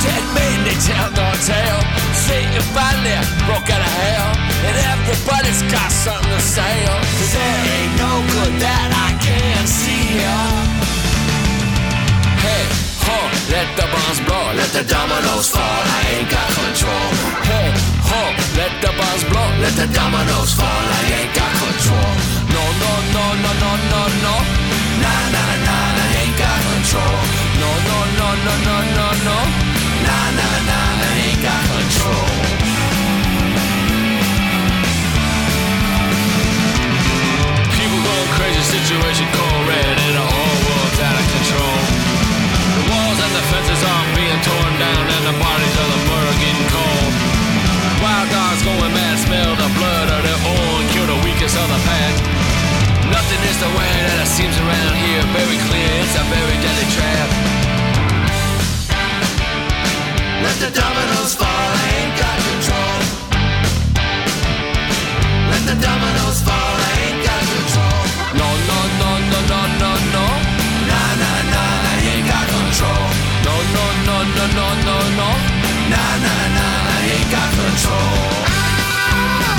Speaker 7: Dead men, they tell no tale. If I valley, broke out of hell, and everybody's got something to say. Oh, there ain't no good that I can't see. Oh. Hey, ho, let the bombs blow, let the dominoes fall. I ain't got control. Hey, ho, let the bombs blow, let the dominoes fall. I ain't got control. No, no, no, no, no, no, no. Nah, nah, nah, I ain't got control. No, no, no, no, no, no, no. Got control. People going crazy, situation cold red, and the whole world's out of control. The walls and the fences are being torn down, and the bodies of the getting cold. Wild dogs going mad, smell the blood of their own, kill the weakest of the pack. Nothing is the way that it seems around here. Very clear, it's a very deadly trap. Let the dominoes fall, I ain't got control. Let the dominoes fall, I ain't got control. No, no, no, no, no, no, no. Nah, nah, nah, I ain't got control. No, no, no, no, no, no, no. Nah, nah, nah, I ain't got control.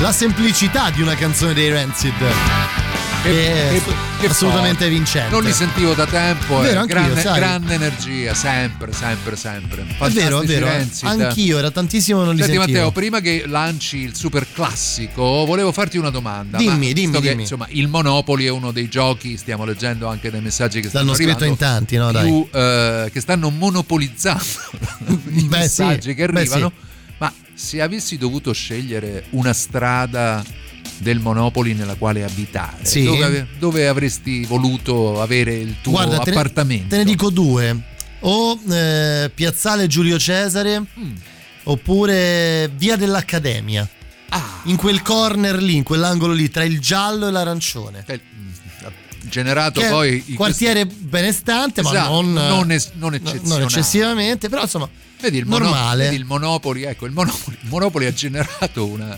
Speaker 3: La semplicità di una canzone dei Rancid è assolutamente
Speaker 4: forte.
Speaker 3: vincente.
Speaker 4: Non li sentivo da tempo,
Speaker 3: Vero,
Speaker 4: eh, grande, grande energia, sempre, sempre, sempre.
Speaker 3: È vero, è
Speaker 4: Fantastici
Speaker 3: vero.
Speaker 4: Rancid.
Speaker 3: Anch'io, era tantissimo non li
Speaker 4: Senti
Speaker 3: sentivo.
Speaker 4: Matteo, prima che lanci il super classico, volevo farti una domanda.
Speaker 3: Dimmi, dimmi,
Speaker 4: visto che,
Speaker 3: dimmi.
Speaker 4: insomma, il Monopoli è uno dei giochi, stiamo leggendo anche dei messaggi che stanno
Speaker 3: L'hanno scritto
Speaker 4: arrivando,
Speaker 3: in tanti, no? Dai.
Speaker 4: più, eh, che stanno monopolizzando i
Speaker 3: Beh,
Speaker 4: messaggi
Speaker 3: sì,
Speaker 4: che
Speaker 3: beh,
Speaker 4: arrivano.
Speaker 3: sì.
Speaker 4: Ma se avessi dovuto scegliere una strada del Monopoli nella quale abitare,
Speaker 3: Sì.
Speaker 4: dove, dove avresti voluto avere il tuo
Speaker 3: Guarda, te ne-
Speaker 4: appartamento?
Speaker 3: Te ne dico due. O eh, Piazzale Giulio Cesare
Speaker 4: Mm.
Speaker 3: oppure Via dell'Accademia.
Speaker 4: Ah.
Speaker 3: In quel corner lì, in quell'angolo lì, tra il giallo e l'arancione.
Speaker 4: generato
Speaker 3: Che è
Speaker 4: poi
Speaker 3: quartiere benestante,
Speaker 4: Esatto,
Speaker 3: ma non,
Speaker 4: non es- non
Speaker 3: non eccessivamente, però insomma,
Speaker 4: Vedi il,
Speaker 3: normale.
Speaker 4: vedi il Monopoli, ecco, il Monopoli, il Monopoli ha generato una-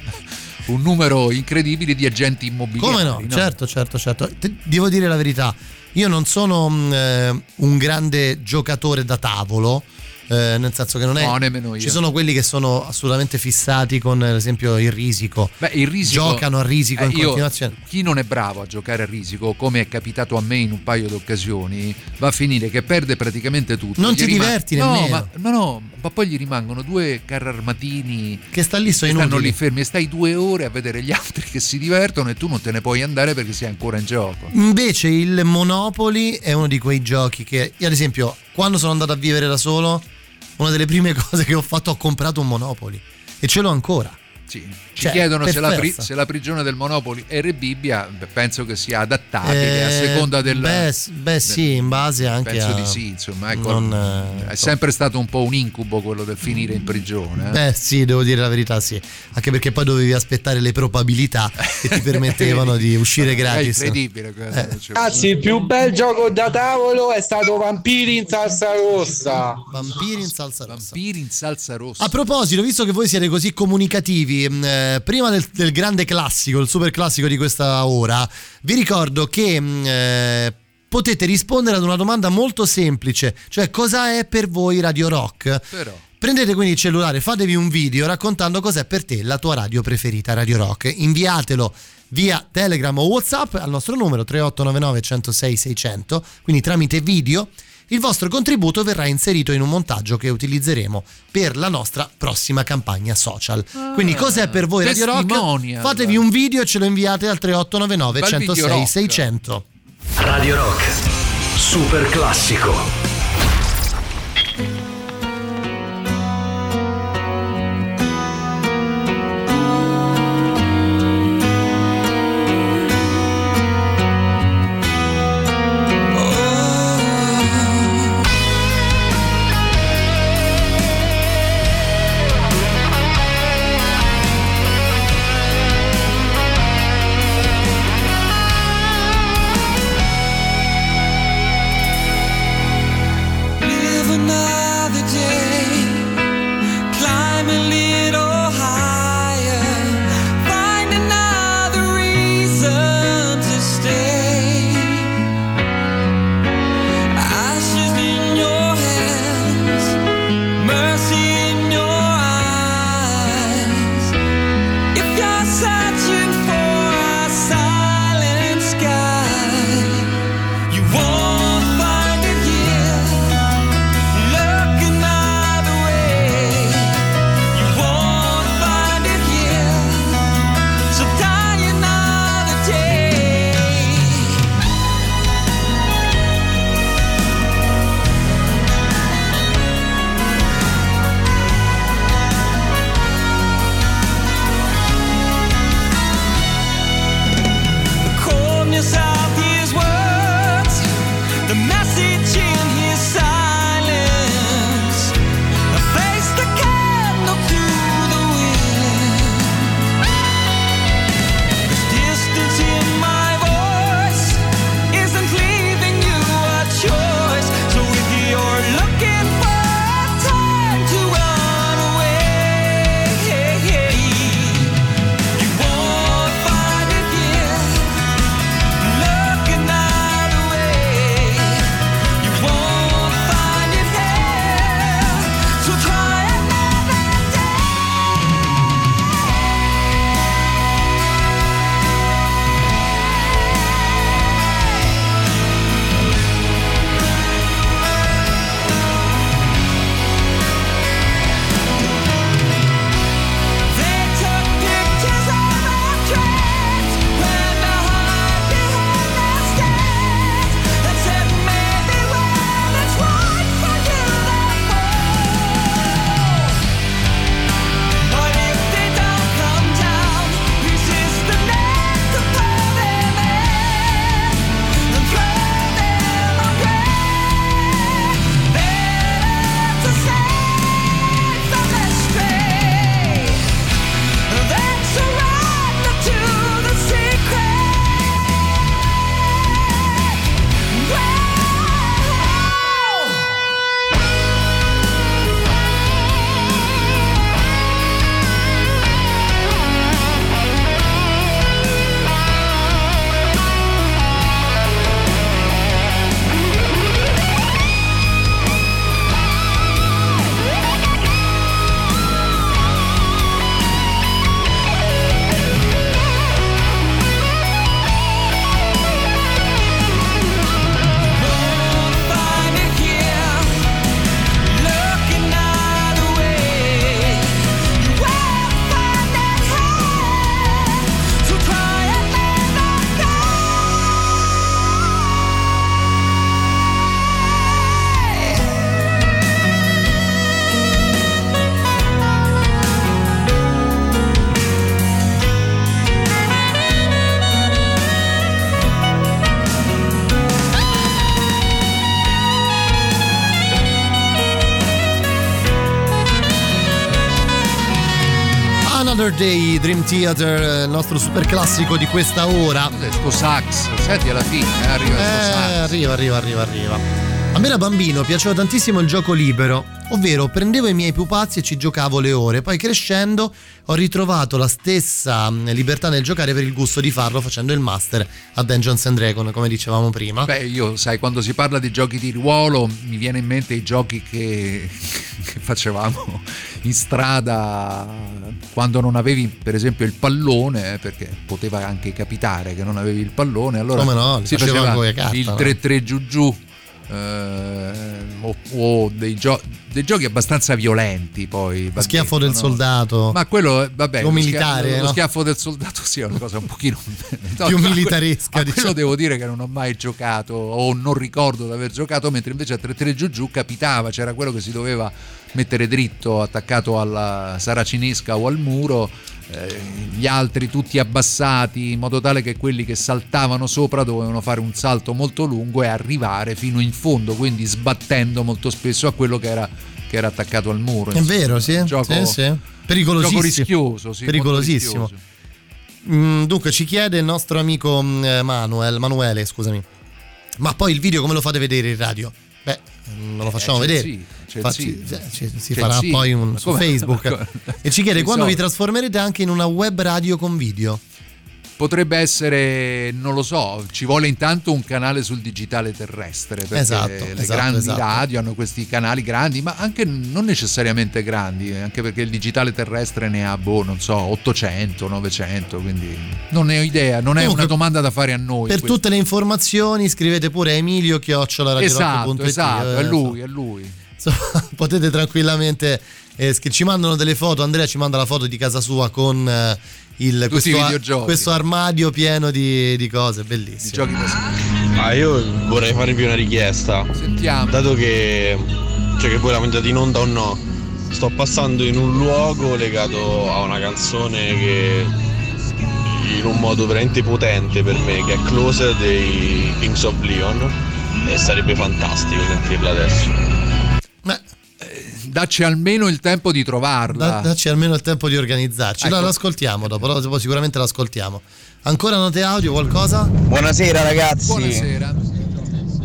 Speaker 4: un numero incredibile di agenti immobiliari.
Speaker 3: Come no? Certo, certo, certo. Te- devo dire la verità, io non sono mh, eh, un grande giocatore da tavolo. eh, nel senso che non è.
Speaker 4: No, nemmeno io.
Speaker 3: Ci sono quelli che sono assolutamente fissati con, ad esempio, il risico.
Speaker 4: Beh, il risico,
Speaker 3: Giocano a risico
Speaker 4: eh,
Speaker 3: in
Speaker 4: io-
Speaker 3: continuazione.
Speaker 4: Chi non è bravo a giocare a risico, come è capitato a me in un paio di occasioni, va a finire che perde praticamente tutto.
Speaker 3: Non ti diverti
Speaker 4: no,
Speaker 3: nemmeno.
Speaker 4: Ma, no, no, ma poi gli rimangono due carri armatini
Speaker 3: Che sta lì, sono
Speaker 4: stanno lì fermi e stai due ore a vedere gli altri che si divertono e tu non te ne puoi andare perché sei ancora in gioco.
Speaker 3: Invece il Monopoli è uno di quei giochi che, io ad esempio, quando sono andato a vivere da solo, una delle prime cose che ho fatto ho comprato un Monopoli e ce l'ho ancora.
Speaker 4: Sì, Ci
Speaker 3: Cioè,
Speaker 4: chiedono se la, pri- se la prigione del Monopoli è Rebibbia, beh, penso che sia adattabile a
Speaker 3: Eh,
Speaker 4: seconda del...
Speaker 3: Beh, beh, sì, in base anche
Speaker 4: Penso
Speaker 3: a...
Speaker 4: di sì, insomma, ecco,
Speaker 3: non, eh,
Speaker 4: è sempre stato un po' un incubo quello del finire in prigione. eh.
Speaker 3: Beh sì, devo dire la verità sì, anche perché poi dovevi aspettare le probabilità che ti permettevano di uscire gratis.
Speaker 4: È incredibile questo.
Speaker 3: Eh.
Speaker 16: Ragazzi, il più bel gioco da tavolo è stato Vampiri in salsa rossa.
Speaker 3: Vampiri in salsa rossa.
Speaker 4: Vampiri in salsa rossa.
Speaker 3: A proposito, visto che voi siete così comunicativi, mh, eh, prima del, del grande classico, il super classico di questa ora, vi ricordo che mh, eh, potete rispondere ad una domanda molto semplice, cioè cosa è per voi Radio Rock?
Speaker 4: Però.
Speaker 3: Prendete quindi il cellulare, fatevi un video raccontando cos'è per te la tua radio preferita, Radio Rock. Inviatelo via Telegram o WhatsApp al nostro numero 3899 106 600, quindi tramite video. Il vostro contributo verrà inserito in un montaggio che utilizzeremo per la nostra prossima campagna social. Quindi cos'è per voi Radio Rock? Fatevi un video e ce lo inviate al 3899
Speaker 1: Bel video
Speaker 3: 106
Speaker 1: rock.
Speaker 3: 600.
Speaker 1: Radio Rock, super classico.
Speaker 3: Dream Theater, il nostro super classico di questa ora.
Speaker 4: Sto sax, senti alla fine, eh, arriva
Speaker 3: Eh,
Speaker 4: sax.
Speaker 3: arriva, arriva, arriva, arriva. A me da bambino piaceva tantissimo il gioco libero, ovvero prendevo i miei pupazzi e ci giocavo le ore, poi crescendo ho ritrovato la stessa mh, libertà nel giocare per il gusto di farlo facendo il master a Dungeons and Dragons, come dicevamo prima.
Speaker 4: Beh, io sai, quando si parla di giochi di ruolo mi viene in mente i giochi che, che facevamo in strada quando non avevi per esempio il pallone, eh, perché poteva anche capitare che non avevi il pallone, allora
Speaker 3: no,
Speaker 4: si faceva
Speaker 3: carte,
Speaker 4: il
Speaker 3: no?
Speaker 4: 3-3 giù giù. Eh, o, o dei, gio- dei giochi abbastanza violenti poi
Speaker 3: Schiaffo
Speaker 4: detto,
Speaker 3: del
Speaker 4: no?
Speaker 3: soldato.
Speaker 4: ma quello vabbè
Speaker 3: Lo
Speaker 4: lo
Speaker 3: militare,
Speaker 4: schia- lo
Speaker 3: no?
Speaker 4: schiaffo del soldato sì è una cosa un pochino no,
Speaker 3: Più
Speaker 4: a
Speaker 3: militaresca,
Speaker 4: a quello
Speaker 3: diciamo.
Speaker 4: devo dire che non ho mai giocato o non ricordo di aver giocato mentre invece a 3-3 giù giù capitava c'era quello che si doveva mettere dritto attaccato alla saracinesca o al muro gli altri tutti abbassati in modo tale che quelli che saltavano sopra dovevano fare un salto molto lungo e arrivare fino in fondo quindi sbattendo molto spesso a quello che era, che era attaccato al muro
Speaker 3: È
Speaker 4: insomma.
Speaker 3: vero, sì.
Speaker 4: Gioco-
Speaker 3: sì, sì. Pericolosissimo.
Speaker 4: gioco rischioso, sì,
Speaker 3: Pericolosissimo. Mm, dunque, ci chiede il nostro amico mm, eh, Manuel, Manuele, scusami. Ma poi il video come lo fate vedere in radio? Beh, non lo facciamo
Speaker 4: il
Speaker 3: vedere.
Speaker 4: sì,
Speaker 3: Facci-
Speaker 4: sì.
Speaker 3: eh, ci- si farà
Speaker 4: sì.
Speaker 3: poi un, su Facebook. e ci chiede
Speaker 4: Sui
Speaker 3: quando vi
Speaker 4: social.
Speaker 3: trasformerete anche in una web radio con video.
Speaker 4: Potrebbe essere, non lo so, ci vuole intanto un canale sul digitale terrestre, perché
Speaker 3: Esatto,
Speaker 4: le
Speaker 3: esatto,
Speaker 4: grandi
Speaker 3: esatto.
Speaker 4: radio hanno questi canali grandi, ma anche non necessariamente grandi, eh, anche perché il digitale terrestre ne ha, boh, non so, 800, 900, quindi non ne ho idea, non è
Speaker 3: Comunque,
Speaker 4: una domanda da fare a noi.
Speaker 3: Per
Speaker 4: questa.
Speaker 3: tutte le informazioni scrivete pure a Emilio chiocciola
Speaker 4: Esatto, esatto, è lui, è lui.
Speaker 3: Potete tranquillamente eh, ci mandano delle foto Andrea ci manda la foto di casa sua con eh, il, questo, a- questo armadio pieno di, di cose bellissimo
Speaker 6: Ah, io vorrei farvi una richiesta.
Speaker 4: Sentiamo.
Speaker 6: Dato che, cioè che voi la mangiate in onda o no, sto passando in un luogo legato a una canzone che in un modo veramente potente per me, che è Closer dei Kings of Leon. E sarebbe fantastico sentirla adesso.
Speaker 4: Dacci almeno il tempo di trovarla.
Speaker 3: Da- dacci almeno il tempo di organizzarci
Speaker 4: Ecco.
Speaker 3: no, l'ascoltiamo dopo lo- dopo sicuramente l'ascoltiamo ancora note audio qualcosa?
Speaker 17: Buonasera ragazzi.
Speaker 4: Buonasera.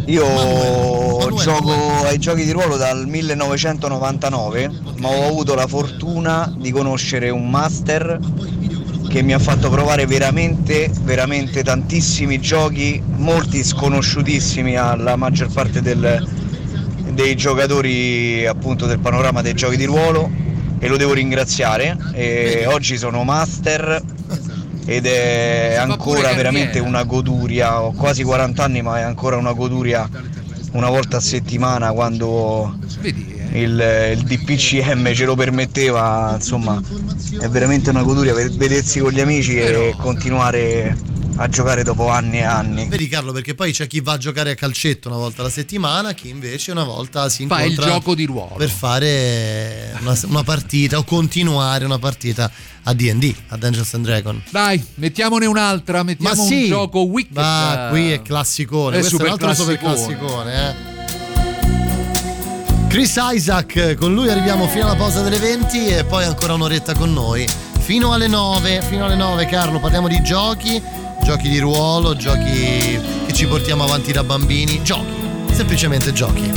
Speaker 17: Io gioco ai giochi di ruolo dal 1999, ma ho avuto la fortuna di conoscere un master che mi ha fatto provare veramente, veramente tantissimi giochi, molti sconosciutissimi alla maggior parte del- dei giocatori appunto del panorama dei giochi di ruolo e lo devo ringraziare. E oggi sono master ed è ancora veramente una goduria. Ho quasi 40 anni, ma è ancora una goduria una volta a settimana quando il, il DPCM ce lo permetteva. Insomma, è veramente una goduria vedersi con gli amici e continuare a giocare dopo anni e anni.
Speaker 3: Vedi Carlo, perché poi c'è chi va a giocare a calcetto una volta alla settimana, chi invece una volta si
Speaker 4: Fa
Speaker 3: incontra
Speaker 4: il gioco di ruolo.
Speaker 3: per fare una, una partita o continuare una partita a D&D, a Dungeons and Dragons.
Speaker 4: Dai, mettiamone un'altra,
Speaker 3: Ma
Speaker 4: mettiamo
Speaker 3: sì,
Speaker 4: un gioco wicked.
Speaker 3: ma qui è classicone,
Speaker 4: È
Speaker 3: questo è un
Speaker 4: super
Speaker 3: altro super
Speaker 4: classicone.
Speaker 3: classicone, eh. Chris Isaac, con lui arriviamo fino alla pausa delle 20 e poi ancora un'oretta con noi. Fino alle 9, fino alle 9 Carlo, parliamo di giochi, giochi di ruolo, giochi che ci portiamo avanti da bambini, giochi, semplicemente giochi.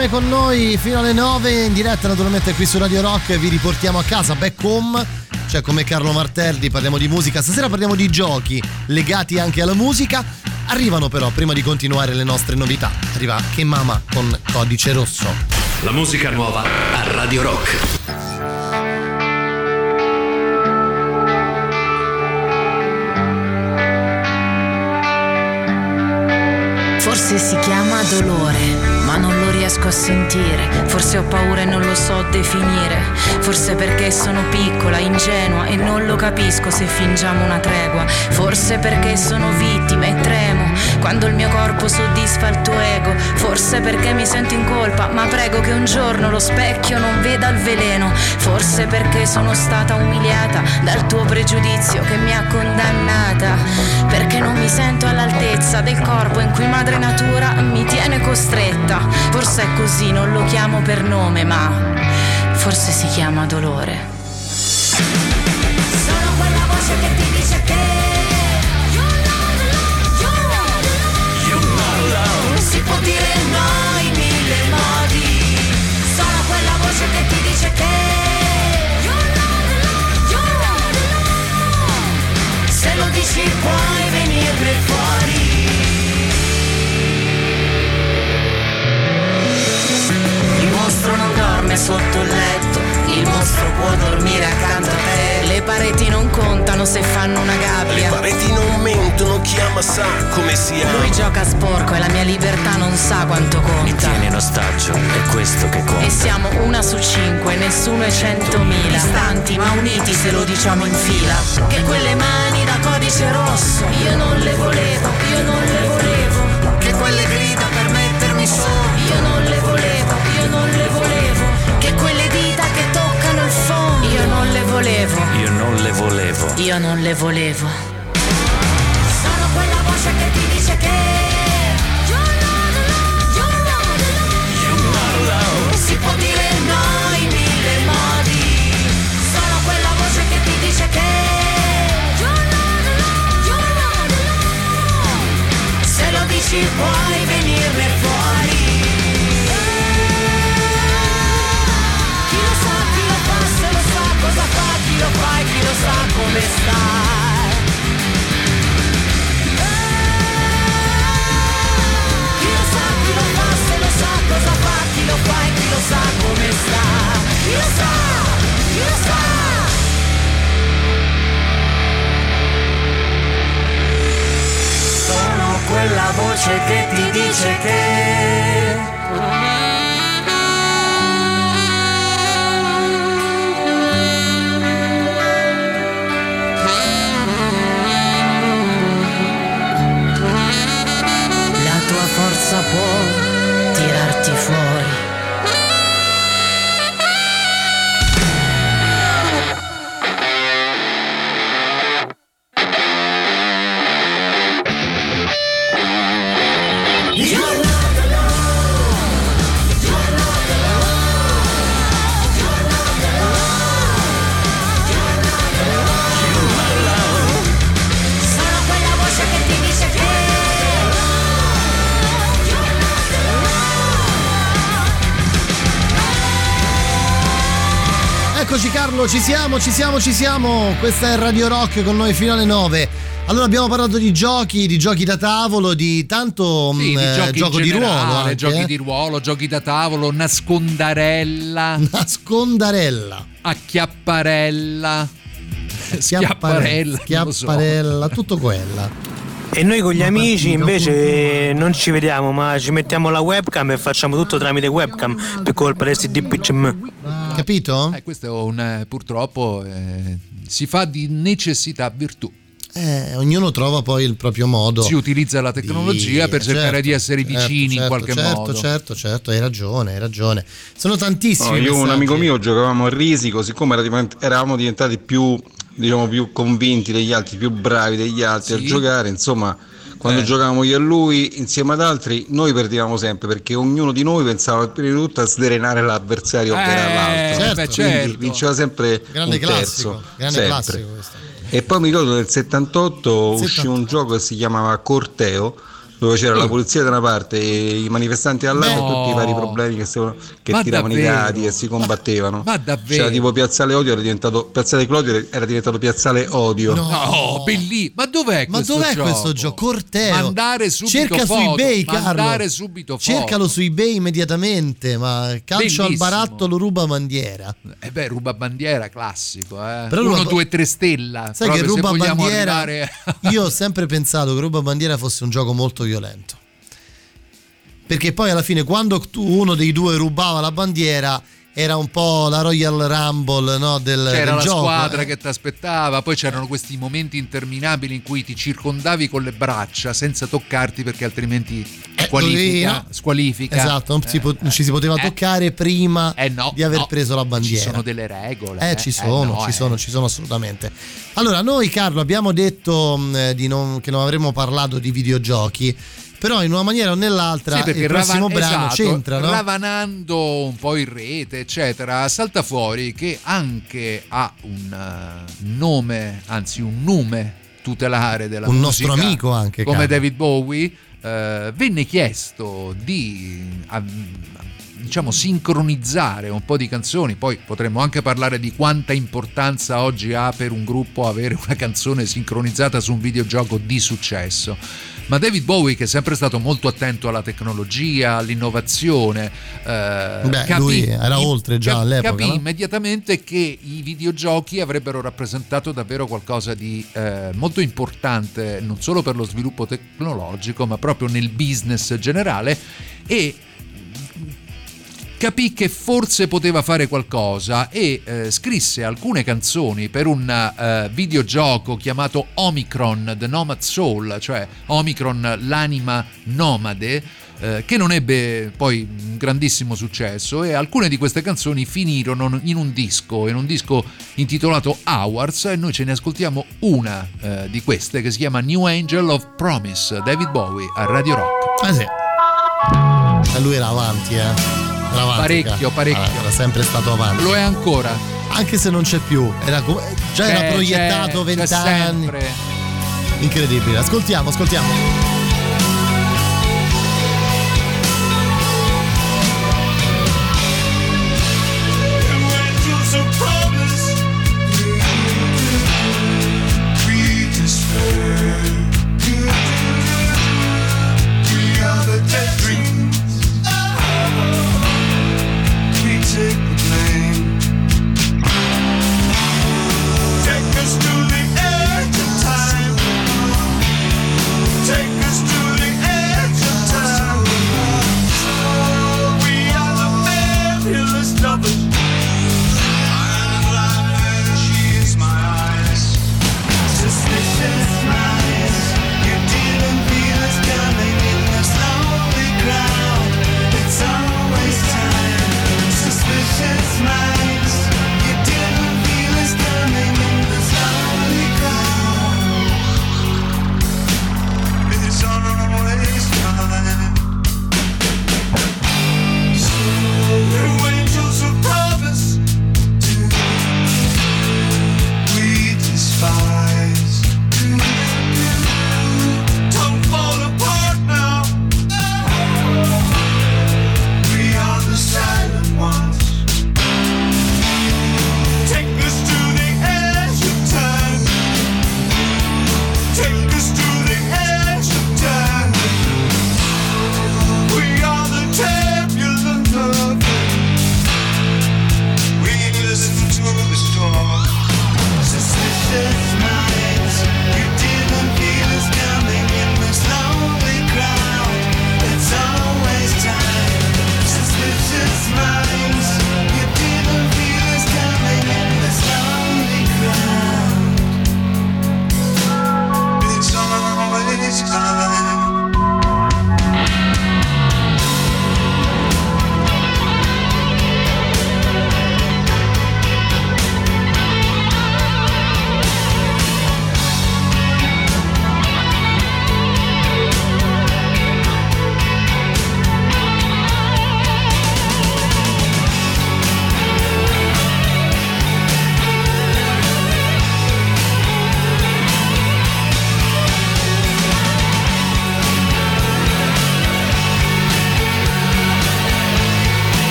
Speaker 3: Insieme con noi fino alle 9 in diretta naturalmente qui su Radio Rock vi riportiamo a casa back home cioè come Carlo Martelli parliamo di musica. Stasera parliamo di giochi legati anche alla musica. Arrivano però prima di continuare le nostre novità. Arriva Che Mama con Codice Rosso.
Speaker 1: La musica nuova a Radio Rock.
Speaker 18: Forse si chiama dolore, ma non lo riesco a sentire. Forse ho paura e non lo so definire. Forse perché sono piccola, ingenua e non lo capisco se fingiamo una tregua. Forse perché sono vittima e tremo quando il mio corpo soddisfa il tuo ego. Forse perché mi sento in colpa, ma prego che un giorno lo specchio non veda il veleno. Forse perché sono stata umiliata dal tuo pregiudizio che mi ha condannata. Perché non mi sento all'altezza del corpo in cui madre natura mi tiene costretta. Forse è così, non lo chiamo per nome, ma forse si chiama dolore.
Speaker 10: Sono quella voce che ti dice che Si può dire no in mille modi. Sono quella voce che ti dice che Se lo dici puoi venirne fuori
Speaker 18: mostro non dorme sotto il letto, il mostro può dormire accanto a te. Le pareti non contano se fanno una gabbia.
Speaker 19: Le pareti non mentono, chi ama sa come si ama.
Speaker 18: Lui gioca a sporco e la mia libertà non sa quanto conta.
Speaker 20: Tieni in ostaggio, è questo che conta.
Speaker 18: E siamo una su cinque, nessuno è centomila. Distanti ma uniti se lo diciamo in fila. Che quelle mani da codice rosso, io non le volevo, io non le volevo. Che quelle grida per mettermi su, volevo. Io non le volevo. Io non le volevo. Sono quella voce che ti dice che. Si può dire no in mille modi.
Speaker 20: Sono quella voce che
Speaker 18: ti dice che. Se lo dici puoi venirne fuori. lo fai chi lo sa come stai cosa fa, chi lo fa e chi lo sa come sta. Chi lo sa, chi lo sa.
Speaker 10: Sono quella voce che ti dice che...
Speaker 3: Carlo, ci siamo, ci siamo, ci siamo. Questa è Radio Rock con noi fino alle 9. Allora abbiamo parlato di giochi, di giochi da tavolo, di tanto
Speaker 4: Sì,
Speaker 3: mh,
Speaker 4: di
Speaker 3: eh,
Speaker 4: giochi
Speaker 3: gioco
Speaker 4: in
Speaker 3: di ruolo.
Speaker 4: generale,
Speaker 3: Anche,
Speaker 4: giochi
Speaker 3: eh.
Speaker 4: di ruolo, giochi da tavolo, nascondarella,
Speaker 3: Nascondarella.
Speaker 4: acchiapparella, schiapparella, lo so.
Speaker 3: Schiapparella, tutto quella.
Speaker 5: E noi con gli amici invece non ci vediamo, ma ci mettiamo la webcam e facciamo tutto tramite webcam per colpa del CDPCM.
Speaker 3: Capito?
Speaker 4: Eh, questo è un eh, purtroppo eh, si fa di necessità virtù.
Speaker 3: Eh, ognuno trova poi il proprio modo.
Speaker 4: Si utilizza la tecnologia per cercare
Speaker 3: certo,
Speaker 4: di essere
Speaker 3: certo,
Speaker 4: vicini in
Speaker 3: certo,
Speaker 4: qualche
Speaker 3: certo,
Speaker 4: modo.
Speaker 3: Certo, certo, hai ragione, hai ragione. Sono tantissimi.
Speaker 21: No, io e un amico mio giocavamo a risico, siccome eravamo diventati più, diciamo, più convinti degli altri, più bravi degli altri
Speaker 4: Sì.
Speaker 21: a giocare, insomma, quando
Speaker 4: Eh.
Speaker 21: giocavamo io e lui insieme ad altri, noi perdevamo sempre perché ognuno di noi pensava prima di tutto a sdrenare l'avversario che era
Speaker 4: Eh,
Speaker 21: l'altro.
Speaker 4: beh,
Speaker 21: Quindi
Speaker 4: certo.
Speaker 21: vinceva sempre
Speaker 3: Grande
Speaker 21: un
Speaker 3: classico,
Speaker 21: terzo.
Speaker 3: grande
Speaker 21: sempre.
Speaker 3: classico questo.
Speaker 21: E poi mi ricordo nel 78 uscì un gioco che si chiamava Corteo, dove c'era la polizia da una parte e i manifestanti dall'altra e
Speaker 4: No.
Speaker 21: tutti i vari problemi che, si- che
Speaker 4: Ma
Speaker 21: tiravano
Speaker 4: davvero?
Speaker 21: i dati e si combattevano.
Speaker 4: Ma davvero?
Speaker 21: C'era tipo Piazzale Odio, era diventato Piazzale Clodio era diventato Piazzale Odio.
Speaker 4: No, bellissimo. Ma dov'è
Speaker 3: Ma
Speaker 4: questo
Speaker 3: dov'è
Speaker 4: gioco?
Speaker 3: questo gioco? Corteo.
Speaker 4: Mandare subito
Speaker 3: Cerca su
Speaker 4: foto,
Speaker 3: eBay, Carlo.
Speaker 4: subito foto.
Speaker 3: Cercalo su eBay immediatamente. Ma calcio al
Speaker 4: Bellissimo.
Speaker 3: baratto lo ruba bandiera.
Speaker 4: Eh beh, ruba bandiera classico, eh.
Speaker 3: Però
Speaker 4: Uno,
Speaker 3: ruba-
Speaker 4: due, tre stella.
Speaker 3: Sai che
Speaker 4: proprio
Speaker 3: ruba bandiera.
Speaker 4: arrivare-
Speaker 3: Io ho sempre pensato che ruba bandiera fosse un gioco molto violento. Perché poi alla fine, quando uno dei due rubava la bandiera, era un po' la Royal Rumble no, del,
Speaker 4: C'era
Speaker 3: del
Speaker 4: la
Speaker 3: gioco.
Speaker 4: squadra
Speaker 3: eh.
Speaker 4: che ti aspettava, poi c'erano questi momenti interminabili in cui ti circondavi con le braccia senza toccarti perché altrimenti squalifica.
Speaker 3: dovevi, no?
Speaker 4: squalifica.
Speaker 3: Esatto, non,
Speaker 4: Eh,
Speaker 3: po- non ci si poteva
Speaker 4: eh.
Speaker 3: toccare prima
Speaker 4: Eh no,
Speaker 3: di aver preso la bandiera.
Speaker 4: Ci sono delle regole.
Speaker 3: Eh,
Speaker 4: eh.
Speaker 3: ci sono,
Speaker 4: no,
Speaker 3: ci
Speaker 4: eh.
Speaker 3: sono, ci sono assolutamente. Allora, noi Carlo abbiamo detto mh, di non- che non avremmo parlato di videogiochi, però in una maniera o nell'altra
Speaker 4: Sì, perché
Speaker 3: il prossimo
Speaker 4: ravan-
Speaker 3: brano
Speaker 4: esatto,
Speaker 3: c'entra, no?
Speaker 4: ravanando un po' in rete, eccetera, salta fuori che anche ha un eh, nome, anzi un nome tutelare della
Speaker 3: Un
Speaker 4: musica,
Speaker 3: nostro amico anche,
Speaker 4: come
Speaker 3: Carlo.
Speaker 4: David Bowie, eh, venne chiesto di a- diciamo sincronizzare un po' di canzoni, poi potremmo anche parlare di quanta importanza oggi ha per un gruppo avere una canzone sincronizzata su un videogioco di successo. Ma David Bowie, che è sempre stato molto attento alla tecnologia, all'innovazione, eh,
Speaker 3: Beh,
Speaker 4: capì-
Speaker 3: lui era oltre già
Speaker 4: cap-
Speaker 3: all'epoca,
Speaker 4: Capì
Speaker 3: no?
Speaker 4: immediatamente che i videogiochi avrebbero rappresentato davvero qualcosa di eh, molto importante, non solo per lo sviluppo tecnologico, ma proprio nel business generale e capì che forse poteva fare qualcosa e eh, scrisse alcune canzoni per un eh, videogioco chiamato Omicron The Nomad Soul, cioè Omicron l'anima nomade, eh, che non ebbe poi un grandissimo successo e alcune di queste canzoni finirono in un disco, in un disco intitolato Hours e noi ce ne ascoltiamo una eh, di queste che si chiama New Angel of Promise, David Bowie a Radio Rock.
Speaker 3: Eh sì. E lui era avanti, eh.
Speaker 4: Parecchio, parecchio.
Speaker 3: Ah, era sempre stato avanti.
Speaker 4: Lo è ancora.
Speaker 3: Anche se non c'è più, era come- già
Speaker 4: C'è,
Speaker 3: era proiettato vent'anni. Incredibile. Ascoltiamo, ascoltiamo.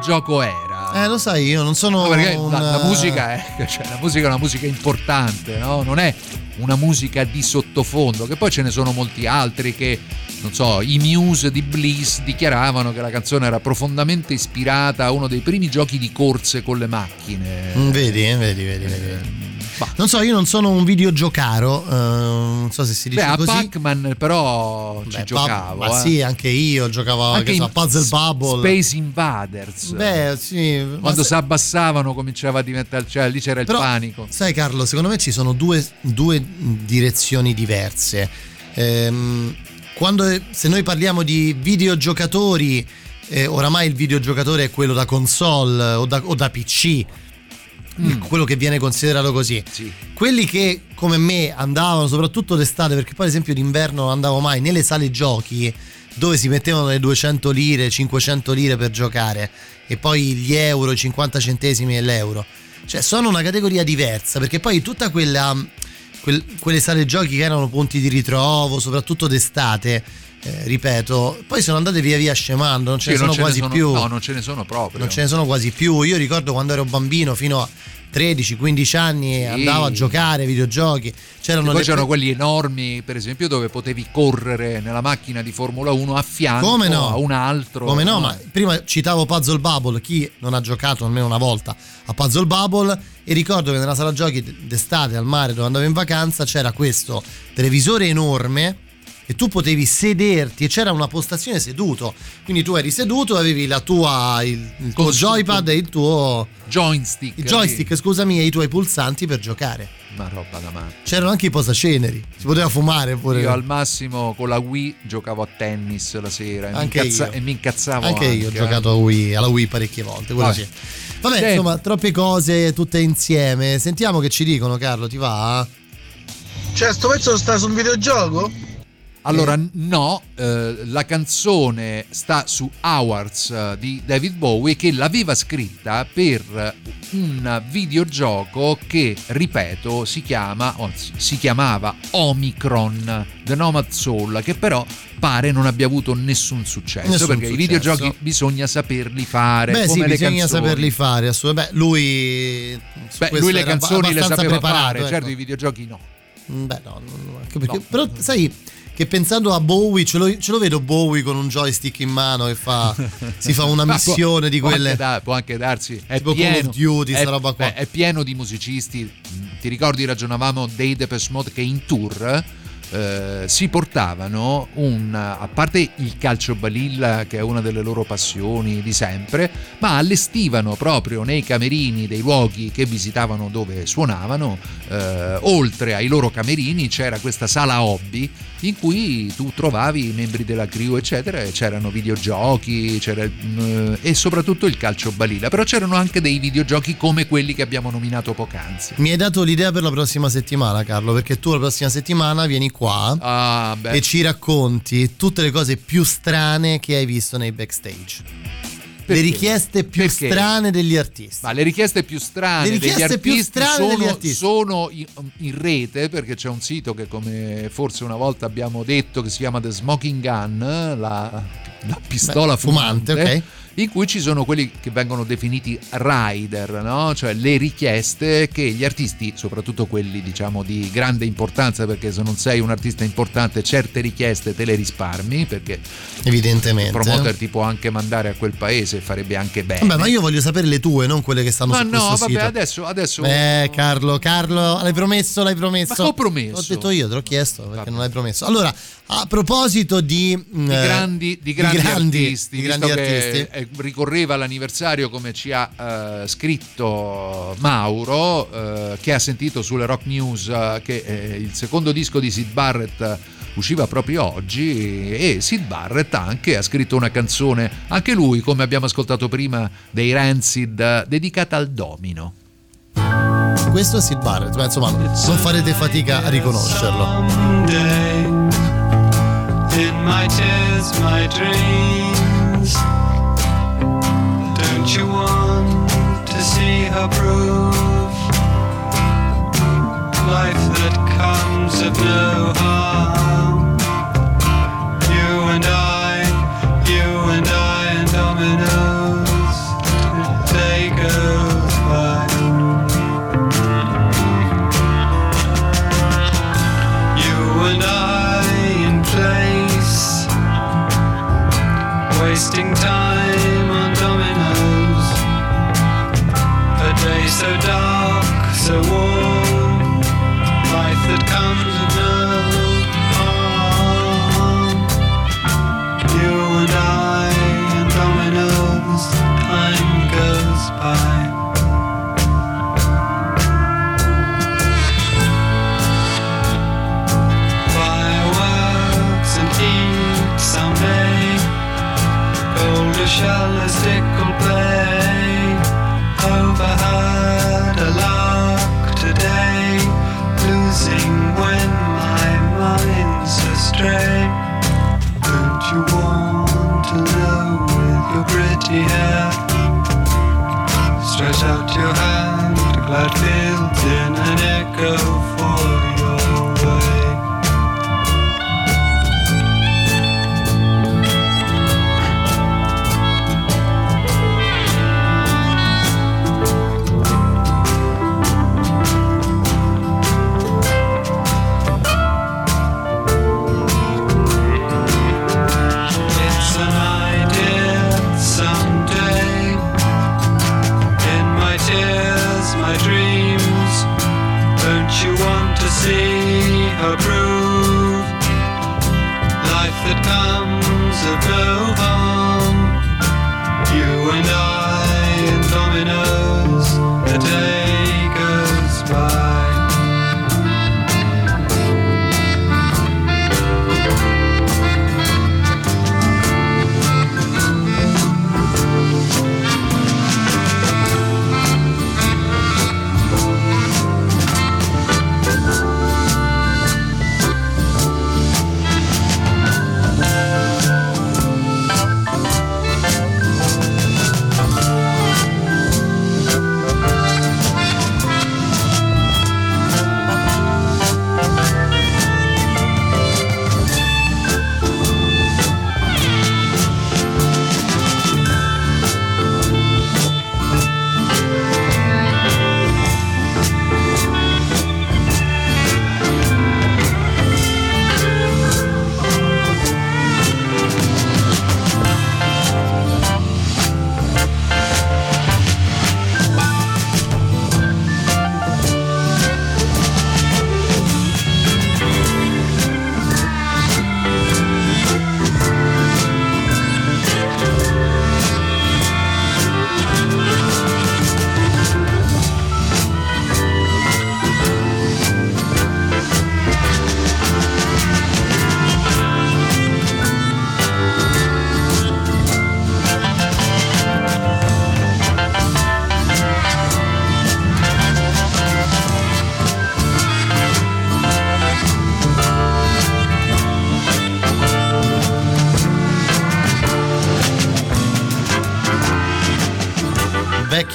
Speaker 4: Videogioco era.
Speaker 3: Eh, lo sai, io non sono
Speaker 4: No, perché
Speaker 3: un...
Speaker 4: la, la musica è, cioè, la musica è una musica importante, no? Non è una musica di sottofondo, che poi ce ne sono molti altri che, non so, i Muse di Bliss dichiaravano che la canzone era profondamente ispirata a uno dei primi giochi di corse con le macchine.
Speaker 3: Mm, Vedi, eh, vedi, vedi, Non so, io non sono un videogiocaro, eh, non so se si dice
Speaker 4: Beh, a
Speaker 3: così.
Speaker 4: Pac-Man però ci
Speaker 3: Beh,
Speaker 4: giocavo.
Speaker 3: Ma
Speaker 4: eh.
Speaker 3: sì, anche io giocavo
Speaker 4: Anche
Speaker 3: che so, Puzzle
Speaker 4: S-
Speaker 3: Bubble.
Speaker 4: Space Invaders.
Speaker 3: Beh, sì.
Speaker 4: Quando
Speaker 3: se-
Speaker 4: si abbassavano cominciava a diventare, cioè lì c'era il
Speaker 3: Però,
Speaker 4: panico.
Speaker 3: Sai Carlo, secondo me ci sono due, due direzioni diverse. Ehm, quando, se noi parliamo di videogiocatori, eh, oramai il videogiocatore è quello da console o da, o da PC,
Speaker 4: Mm.
Speaker 3: quello che viene considerato così. Quelli che come me andavano soprattutto d'estate, perché poi ad esempio d'inverno non andavo mai nelle sale giochi dove si mettevano le 200 lire, 500 lire per giocare e poi gli euro, i 50 centesimi e l'euro. Cioè sono una categoria diversa perché poi tutta quella quel- quelle sale giochi che erano punti di ritrovo, soprattutto d'estate, eh, ripeto, poi sono andate via via scemando, non ce
Speaker 4: Sì,
Speaker 3: ne sono quasi
Speaker 4: sono-
Speaker 3: più.
Speaker 4: No, non ce ne sono proprio.
Speaker 3: Non ce ne sono quasi più. Io ricordo quando ero bambino fino a 13-15 anni andavo a giocare ai videogiochi. C'erano
Speaker 4: poi
Speaker 3: le-
Speaker 4: c'erano quelli enormi, per esempio, dove potevi correre nella macchina di Formula 1 a fianco
Speaker 3: no?
Speaker 4: a un altro.
Speaker 3: Come no, ma prima citavo Puzzle Bubble, chi non ha giocato almeno una volta a Puzzle Bubble e ricordo che nella sala giochi d'estate al mare dove andavo in vacanza c'era questo televisore enorme e tu potevi sederti e c'era una postazione seduto, quindi tu eri seduto e avevi la tua il, il tuo joypad e il tuo
Speaker 4: joystick.
Speaker 3: il joystick, scusami, e i tuoi pulsanti per giocare.
Speaker 4: Ma roba da mano.
Speaker 3: C'erano anche i posaceneri, si poteva fumare pure.
Speaker 4: Io al massimo con la Wii giocavo a tennis la sera e, mi,
Speaker 3: Anche
Speaker 4: incazza-
Speaker 3: io.
Speaker 4: e mi incazzavo
Speaker 3: Anche io ho
Speaker 4: eh.
Speaker 3: giocato a Wii, alla Wii parecchie volte, quello
Speaker 4: Vabbè.
Speaker 3: sì. Vabbè,
Speaker 4: Senti.
Speaker 3: insomma, troppe cose tutte insieme. Sentiamo che ci dicono, Carlo, ti va?
Speaker 14: Cioè, sto pezzo sta su un videogioco?
Speaker 4: Allora, no, eh, la canzone sta su Hours eh, di David Bowie che l'aveva scritta per un videogioco che, ripeto, si chiama, anzi, si chiamava Omicron, The Nomad Soul, che però pare non abbia avuto nessun successo
Speaker 3: Nessun
Speaker 4: perché i
Speaker 3: successo.
Speaker 4: videogiochi bisogna saperli fare.
Speaker 3: Beh,
Speaker 4: come
Speaker 3: sì, bisogna
Speaker 4: canzoni.
Speaker 3: saperli fare. assolutamente. Beh, lui.
Speaker 4: Beh, lui le canzoni le sapeva fare,
Speaker 3: ecco.
Speaker 4: certo i videogiochi no.
Speaker 3: Mm, Beh, no, no, no, perché- però sai che pensando a Bowie, ce lo, ce lo vedo Bowie con un joystick in mano e fa, si fa una
Speaker 4: Ma può-
Speaker 3: missione di
Speaker 4: può
Speaker 3: quelle.
Speaker 4: anche da- può anche darsi. È
Speaker 3: Tipo Call
Speaker 4: pieno,
Speaker 3: of Duty,
Speaker 4: è-
Speaker 3: roba qua.
Speaker 4: beh, è pieno di musicisti. Ti ricordi, ragionavamo dei Depeche Mode che in tour eh, si portavano un, a parte il calcio balilla che è una delle loro passioni di sempre, ma allestivano proprio nei camerini dei luoghi che visitavano dove suonavano, eh, oltre ai loro camerini c'era questa sala hobby in cui tu trovavi i membri della crew eccetera e c'erano videogiochi c'era, mm, e soprattutto il calcio balilla, però c'erano anche dei videogiochi come quelli che abbiamo nominato poc'anzi.
Speaker 3: Mi hai dato l'idea per la prossima settimana, Carlo, perché tu la prossima settimana vieni qua
Speaker 4: Ah,
Speaker 3: e ci racconti tutte le cose più strane che hai visto nei backstage. le richieste più
Speaker 4: Perché?
Speaker 3: strane degli artisti.
Speaker 4: Ma le richieste più strane
Speaker 3: Le richieste
Speaker 4: degli
Speaker 3: più
Speaker 4: artisti,
Speaker 3: strane
Speaker 4: sono,
Speaker 3: degli artisti.
Speaker 4: sono in, in rete perché c'è un sito che come forse una volta abbiamo detto che si chiama The Smoking Gun, la, la pistola
Speaker 3: Beh, fumante,
Speaker 4: fumante,
Speaker 3: ok.
Speaker 4: In cui ci sono quelli che vengono definiti rider, no? cioè le richieste che gli artisti, soprattutto quelli diciamo di grande importanza, perché se non sei un artista importante certe richieste te le risparmi perché
Speaker 3: Evidentemente.
Speaker 4: il promoter ti può anche mandare a quel paese farebbe anche bene.
Speaker 3: Vabbè, ma io voglio sapere le tue, non quelle che stanno
Speaker 4: Ma
Speaker 3: su
Speaker 4: no,
Speaker 3: questo
Speaker 4: vabbè,
Speaker 3: sito.
Speaker 4: adesso, adesso
Speaker 3: Eh, Carlo, Carlo, l'hai promesso, l'hai promesso.
Speaker 4: Ma ho promesso?
Speaker 3: L'ho detto io, te l'ho chiesto perché non l'hai promesso. Allora, a proposito di,
Speaker 4: di grandi, di grandi, artisti,
Speaker 3: di grandi artisti.
Speaker 4: eh, ricorreva l'anniversario come ci ha eh, scritto Mauro eh, che ha sentito sulle Rock News eh, che eh, il secondo disco di Sid Barrett usciva proprio oggi e Sid Barrett anche ha scritto una canzone anche lui come abbiamo ascoltato prima dei Rancid dedicata al domino
Speaker 3: Questo è Sid Barrett, ma insomma, non farete fatica a riconoscerlo.
Speaker 22: Someday, in my tears, my dreams. Don't you want to see her prove life that comes of no harm? You and I, you and I, and dominoes. The day goes. You and I in place, wasting time so warm, life that comes no harm. You and I in dominoes, time goes by. fireworks and eat someday. Golden shell as Dickle pretty hair? Stretch out your hand, glad fields in an echo for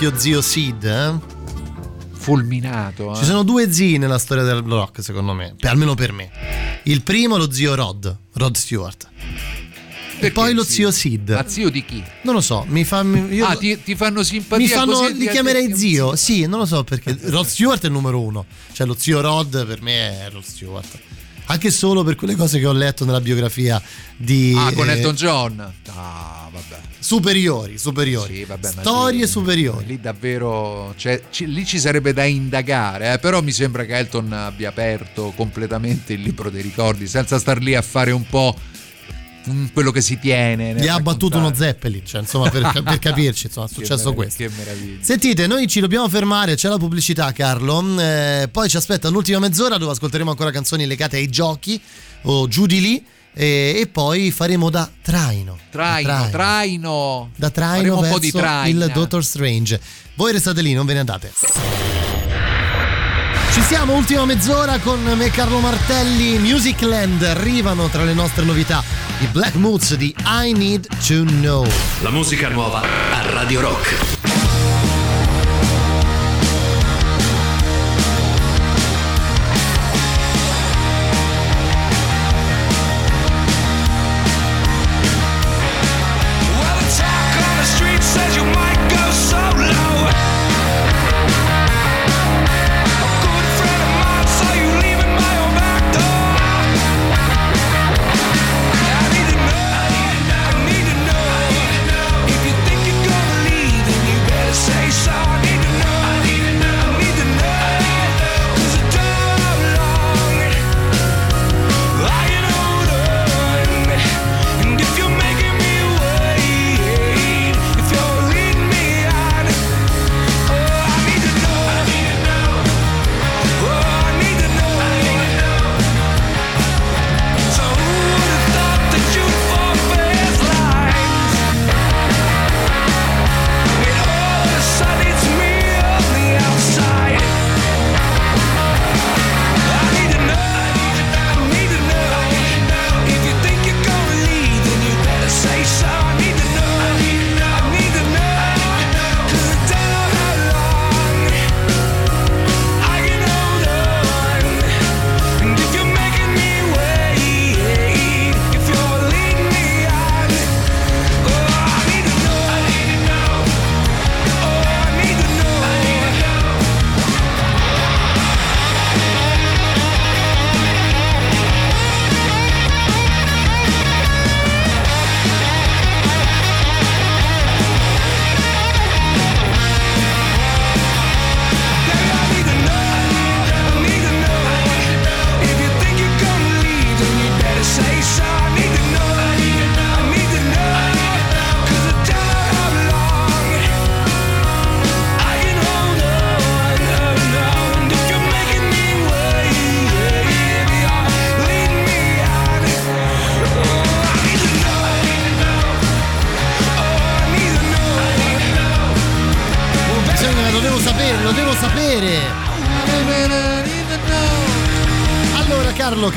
Speaker 3: vecchio zio Sid, eh?
Speaker 4: Fulminato. eh.
Speaker 3: Ci sono due zii nella storia del rock, secondo me, per- almeno per me. Il primo lo zio Rod, Rod Stewart. E poi lo zio Sid.
Speaker 4: Ma zio di chi?
Speaker 3: Non lo so, mi fa. Io,
Speaker 4: ah, ti, ti fanno simpatia
Speaker 3: mi fanno, li chiamerei zio. Sì, non lo so perché. Rod Stewart è il numero uno. Cioè, lo zio Rod per me è Rod Stewart. Anche solo per quelle cose che ho letto nella biografia di.
Speaker 4: Ah, con
Speaker 3: eh,
Speaker 4: Elton John.
Speaker 3: Superiori, superiori.
Speaker 4: Sì, vabbè,
Speaker 3: Storie
Speaker 4: lì-
Speaker 3: superiori.
Speaker 4: Lì davvero, cioè, ci- lì ci sarebbe da indagare, eh, però mi sembra che Elton abbia aperto completamente il libro dei ricordi senza star lì a fare un po' mm, quello che si tiene.
Speaker 3: Gli ha battuto uno Zeppelin, cioè, insomma, per, per capirci, insomma, è
Speaker 4: Che
Speaker 3: successo
Speaker 4: meraviglia,
Speaker 3: questo.
Speaker 4: Che meraviglia.
Speaker 3: Sentite, noi ci dobbiamo fermare, c'è la pubblicità Carlo, eh, poi ci aspetta l'ultima mezz'ora dove ascolteremo ancora canzoni legate ai giochi o giù di lì e, e poi faremo da traino.
Speaker 4: Traino,
Speaker 3: Da
Speaker 4: traino.
Speaker 3: Da traino
Speaker 4: Faremo un
Speaker 3: verso
Speaker 4: po' di traina.
Speaker 3: il Doctor Strange. Voi restate lì, non ve ne andate. Ci siamo, ultima mezz'ora con me Carlo Martelli, Musicland, arrivano tra le nostre novità i Black Moods di I Need to Know.
Speaker 1: La musica nuova a Radio Rock.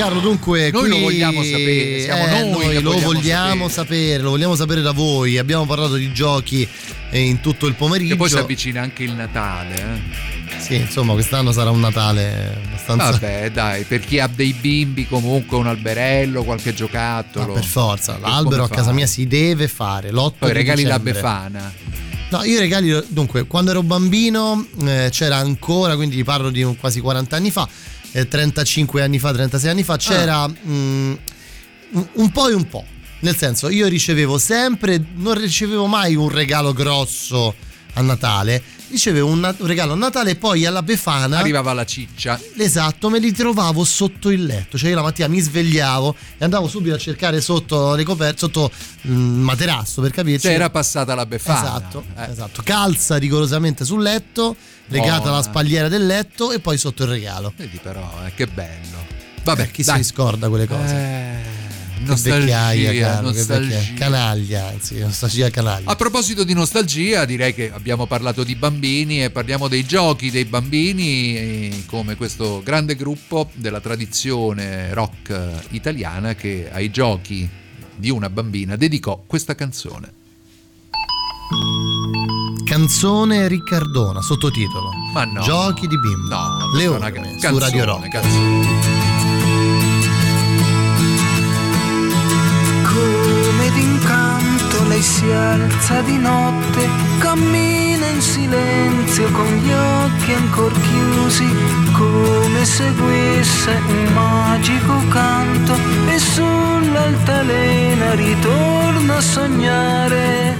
Speaker 3: Carlo, dunque
Speaker 4: Noi
Speaker 3: qui-
Speaker 4: lo vogliamo sapere, siamo
Speaker 3: eh,
Speaker 4: noi che
Speaker 3: lo
Speaker 4: vogliamo
Speaker 3: vogliamo sapere. lo vogliamo sapere da voi. Abbiamo parlato di giochi eh, in tutto il pomeriggio.
Speaker 4: Che poi si avvicina anche il Natale, eh.
Speaker 3: Sì, insomma, quest'anno sarà un Natale abbastanza
Speaker 4: Vabbè, dai, per chi ha dei bimbi, comunque un alberello, qualche giocattolo.
Speaker 3: per forza, l'albero a casa mia si deve fare. L'8
Speaker 4: Poi regali la
Speaker 3: dicembre.
Speaker 4: befana.
Speaker 3: No, io regali, dunque, quando ero bambino eh, c'era ancora, quindi parlo di quasi 40 anni fa, eh, 35 anni fa, 36 anni fa, c'era
Speaker 4: Ah.
Speaker 3: mm, un, un po' e un po'. Nel senso, io ricevevo sempre, non ricevevo mai un regalo grosso a Natale, ricevevo un, un regalo a Natale e poi alla Befana...
Speaker 4: Arrivava la ciccia.
Speaker 3: Esatto, me li trovavo sotto il letto. Cioè, io la mattina mi svegliavo e andavo subito a cercare sotto le coperte, sotto il materasso per capirci.
Speaker 4: Cioè era passata la befana.
Speaker 3: Esatto,
Speaker 4: Eh.
Speaker 3: esatto. Calza rigorosamente sul letto, legata
Speaker 4: Buona.
Speaker 3: alla spalliera del letto e poi sotto il regalo.
Speaker 4: Vedi però, eh, che bello. Vabbè,
Speaker 3: Eh, chi
Speaker 4: dai.
Speaker 3: si scorda quelle cose?
Speaker 4: Eh, nostalgia, nostalgia.
Speaker 3: Canaglia, anzi, nostalgia canaglia.
Speaker 4: A proposito di nostalgia, direi che abbiamo parlato di bambini e parliamo dei giochi dei bambini, eh, come questo grande gruppo della tradizione rock eh, italiana che ai giochi di una bambina dedicò questa canzone.
Speaker 3: Canzone Riccardona, sottotitolo.
Speaker 4: Ma no.
Speaker 3: Giochi di bimbo.
Speaker 4: No,
Speaker 3: Le
Speaker 4: questa è una
Speaker 3: orme
Speaker 4: ca-
Speaker 3: su Radio
Speaker 4: canzone,
Speaker 3: Rock.
Speaker 4: canzone.
Speaker 23: Lei si alza di notte, cammina in silenzio con gli occhi ancor chiusi, come seguisse un magico canto e sull'altalena ritorna a sognare.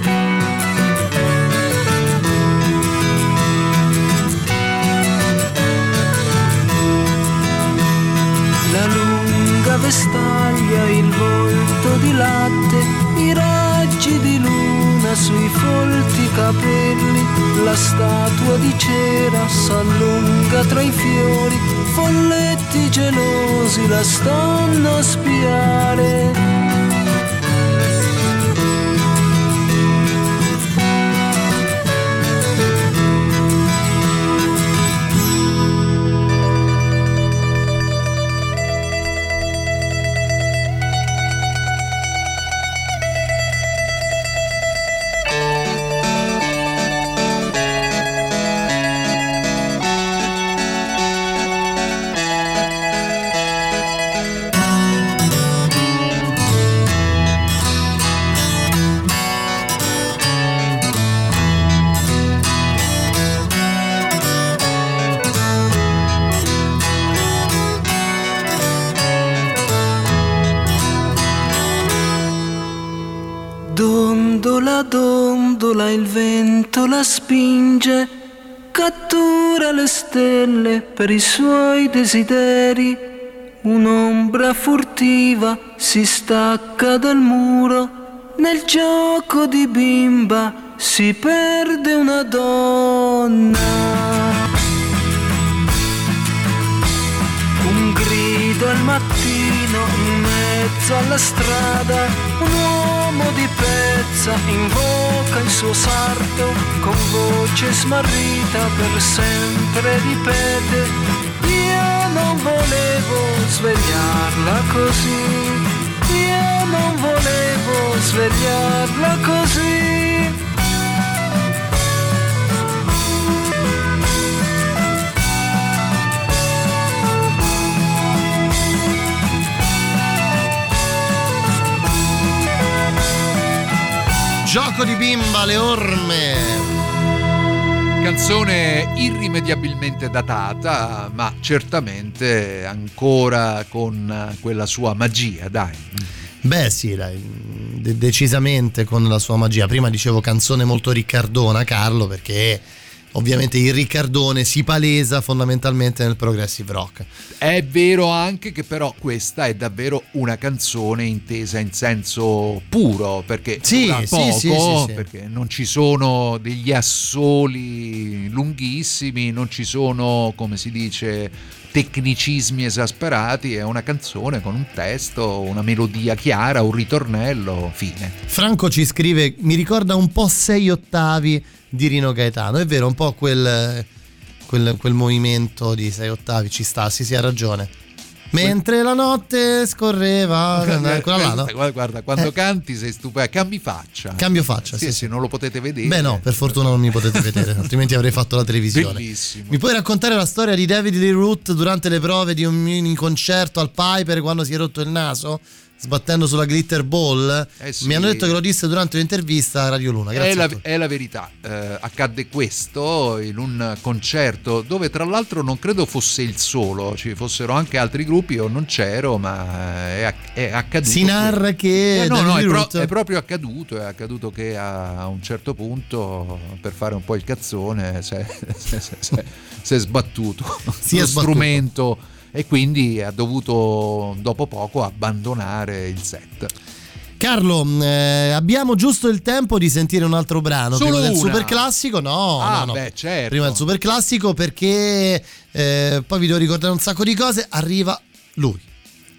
Speaker 23: La lunga vestaglia, il volto di latte, i raggi di luna sui folti capelli, la statua di cera s'allunga tra i fiori, folletti gelosi la stanno a spiare. Per i suoi desideri. Un'ombra furtiva si stacca dal muro, nel gioco di bimba si perde una donna. Un grido al mattino in mezzo alla strada, un uomo di pezza invoca il suo sarto, con voce smarrita per sempre ripete, io non volevo svegliarla così, io non volevo svegliarla così.
Speaker 3: Gioco di bimba, le orme.
Speaker 4: Canzone irrimediabilmente datata, ma certamente ancora con quella sua magia, dai.
Speaker 3: Beh sì, dai, de- decisamente con la sua magia. Prima dicevo canzone molto riccardona, Carlo, perché ovviamente il riccardone si palesa fondamentalmente nel progressive rock.
Speaker 4: È vero anche che però questa è davvero una canzone intesa in senso puro, perché
Speaker 3: Sì,
Speaker 4: poco,
Speaker 3: sì, sì, sì.
Speaker 4: perché non ci sono degli assoli lunghissimi, non ci sono, come si dice, tecnicismi esasperati, è una canzone con un testo, una melodia chiara, un ritornello, fine.
Speaker 3: Franco ci scrive, mi ricorda un po' sei ottavi di Rino Gaetano, è vero, un po' quel, quel, quel movimento di sei ottavi, ci sta, sì sì ha ragione. Mentre la notte scorreva, quella là, no?
Speaker 4: Guarda, guarda, quando
Speaker 3: Eh.
Speaker 4: canti sei stupendo, cambi faccia.
Speaker 3: Cambio faccia,
Speaker 4: sì,
Speaker 3: sì,
Speaker 4: sì, non lo potete vedere.
Speaker 3: Beh no, per fortuna non mi potete vedere, altrimenti avrei fatto la televisione.
Speaker 4: Bellissimo.
Speaker 3: Mi puoi raccontare la storia di David Lee Root durante le prove di un mini concerto al Piper quando si è rotto il naso? Sbattendo sulla glitter ball?
Speaker 4: Eh sì.
Speaker 3: Mi hanno detto che lo disse durante un'intervista a Radio Luna.
Speaker 4: È la, è la verità, Eh, accadde questo in un concerto dove tra l'altro non credo fosse il solo, ci fossero anche altri gruppi, io non c'ero, ma è, è accaduto.
Speaker 3: Si narra che
Speaker 4: Eh, no, no, è, pro- è proprio accaduto, è accaduto che a, un certo punto, per fare un po' il cazzone, si è, sbattuto
Speaker 3: Si è
Speaker 4: lo
Speaker 3: sbattuto.
Speaker 4: strumento e quindi ha dovuto dopo poco abbandonare il set.
Speaker 3: Carlo, eh, abbiamo giusto il tempo di sentire un altro brano
Speaker 4: Solo
Speaker 3: prima del
Speaker 4: una?
Speaker 3: super classico? No,
Speaker 4: Ah,
Speaker 3: no, no.
Speaker 4: beh, certo.
Speaker 3: Prima del super classico perché eh, poi vi devo ricordare un sacco di cose. Arriva lui.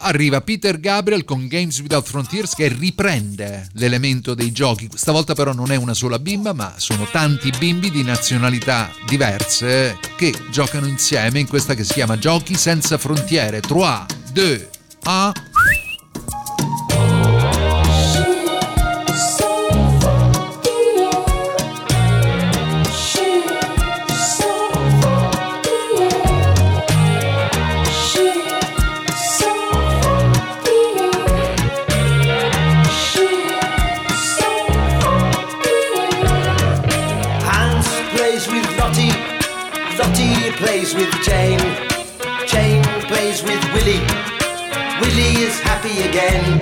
Speaker 4: Arriva Peter Gabriel con Games Without Frontiers che riprende l'elemento dei giochi. Stavolta però non è una sola bimba, ma sono tanti bimbi di nazionalità diverse che giocano insieme in questa che si chiama Giochi senza frontiere. 3, 2, 1.
Speaker 24: Again.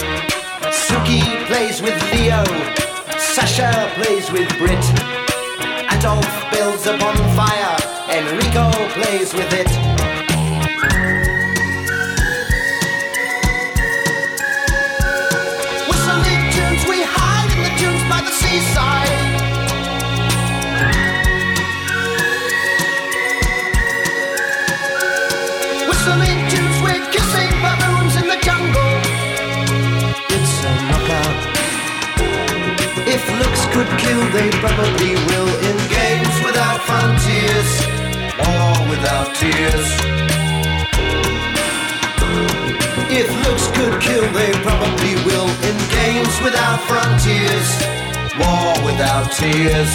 Speaker 24: Tears.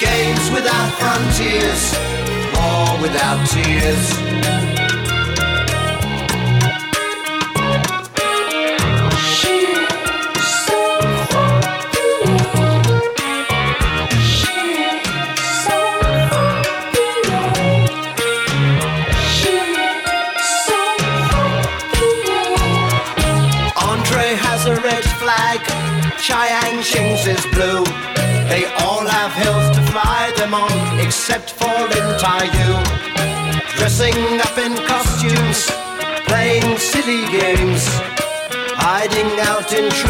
Speaker 24: Games without frontiers, war without tears. Out in treetops,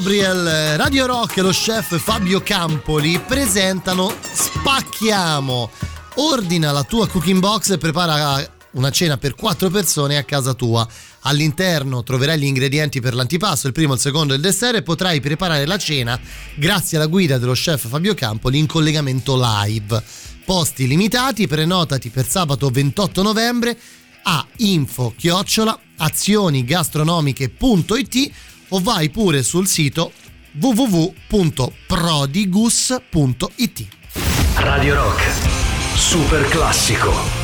Speaker 3: Gabriel, Radio Rock e lo chef Fabio Campoli presentano Spacchiamo. Ordina la tua cooking box e prepara una cena per quattro persone a casa tua. All'interno troverai gli ingredienti per l'antipasto, il primo, il secondo e il dessert e potrai preparare la cena grazie alla guida dello chef Fabio Campoli in collegamento live. Posti limitati, prenotati per sabato 28 a info chiocciola azionigastronomiche.it o vai pure sul sito www.prodigus.it.
Speaker 1: Radio Rock, super classico.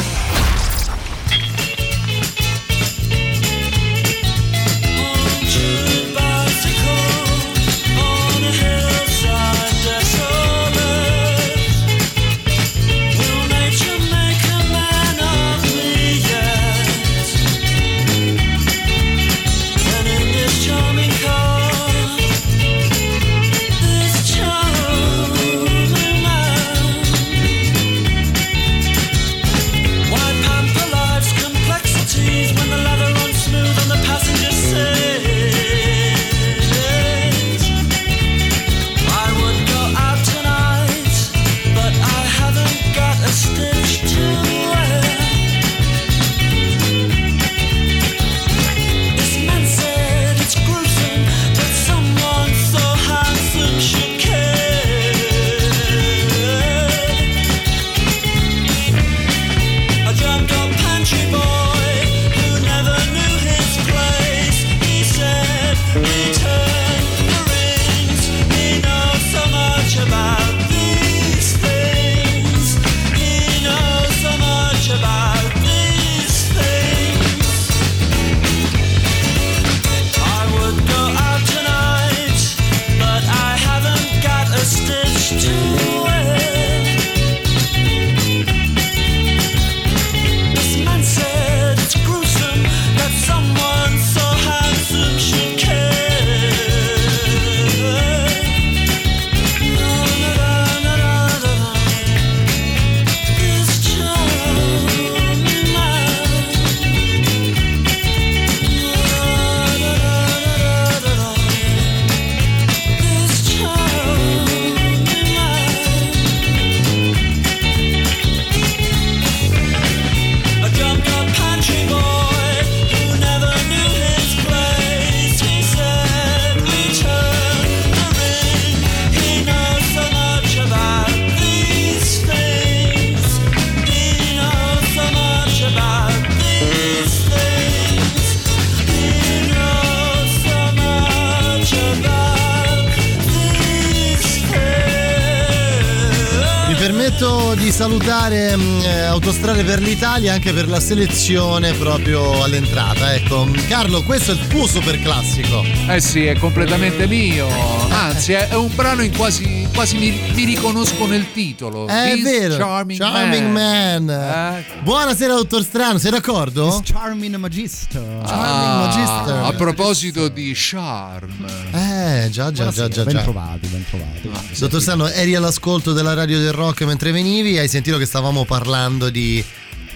Speaker 3: Salutare mh, eh, Autostrade per l'Italia anche per la selezione proprio all'entrata. Ecco, Carlo, questo è il tuo super classico.
Speaker 4: Eh sì, è completamente mio. Anzi, è, un brano in quasi, quasi mi, mi riconosco nel titolo.
Speaker 3: Eh, È
Speaker 4: This
Speaker 3: vero.
Speaker 4: Charming,
Speaker 3: Charming Man.
Speaker 4: Eh.
Speaker 3: Buonasera, dottor Strano, sei d'accordo?
Speaker 25: Charming Magister.
Speaker 4: Ah,
Speaker 3: Magister.
Speaker 4: a proposito di charm.
Speaker 3: Eh, già, già, già, già.
Speaker 25: ben trovati, ben trovati.
Speaker 3: Dottor Strano, eri all'ascolto della radio del rock mentre venivi? Hai sentito che stavamo parlando di.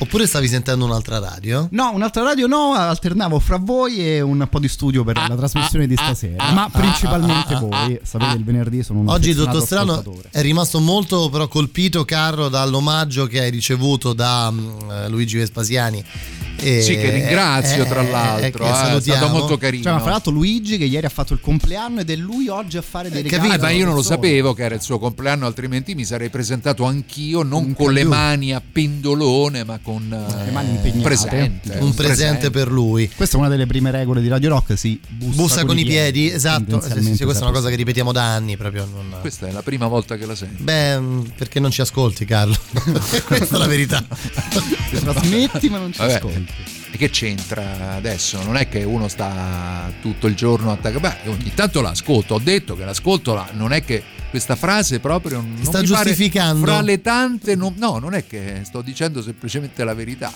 Speaker 3: Oppure stavi sentendo un'altra radio?
Speaker 25: No, un'altra radio no, alternavo fra voi e un po' di studio per la trasmissione di stasera. ma principalmente voi. Sapete, il venerdì sono un
Speaker 3: Oggi dottor Strano è rimasto molto però colpito, Carlo, dall'omaggio che hai ricevuto da eh, Luigi Vespasiani. E-
Speaker 4: Sì, che ringrazio, tra l'altro,
Speaker 3: che
Speaker 4: eh, è stato molto carino.
Speaker 25: Cioè, ma fra l'altro Luigi che ieri ha fatto il compleanno ed è lui oggi a fare dei regali.
Speaker 4: Eh, ma io non lo sapevo che era il suo compleanno, altrimenti mi sarei presentato anch'io, non
Speaker 25: Un
Speaker 4: con le
Speaker 25: cagliù.
Speaker 4: mani a pendolone, ma con eh,
Speaker 25: Le mani
Speaker 4: un
Speaker 25: impegnate.
Speaker 4: presente.
Speaker 3: Un presente per lui.
Speaker 25: Questa è una delle prime regole di Radio Rock, si bussa,
Speaker 3: Bussa con i piedi, esatto. Sì, sì, questa è una cosa che ripetiamo da anni. Proprio non...
Speaker 4: Questa è la prima volta che la sento.
Speaker 3: Beh, mm, perché non ci ascolti, Carlo? questa è la verità.
Speaker 25: Ti trasmetti ma non ci
Speaker 4: Vabbè.
Speaker 25: ascolti.
Speaker 4: E che c'entra adesso? Non è che uno sta tutto il giorno attaccato. Beh, ogni tanto l'ascolto. Ho detto che l'ascolto là, non è che questa frase proprio non
Speaker 3: sta
Speaker 4: mi pare-
Speaker 3: giustificando?
Speaker 4: fra le tante. non- no, non è che sto dicendo semplicemente la verità.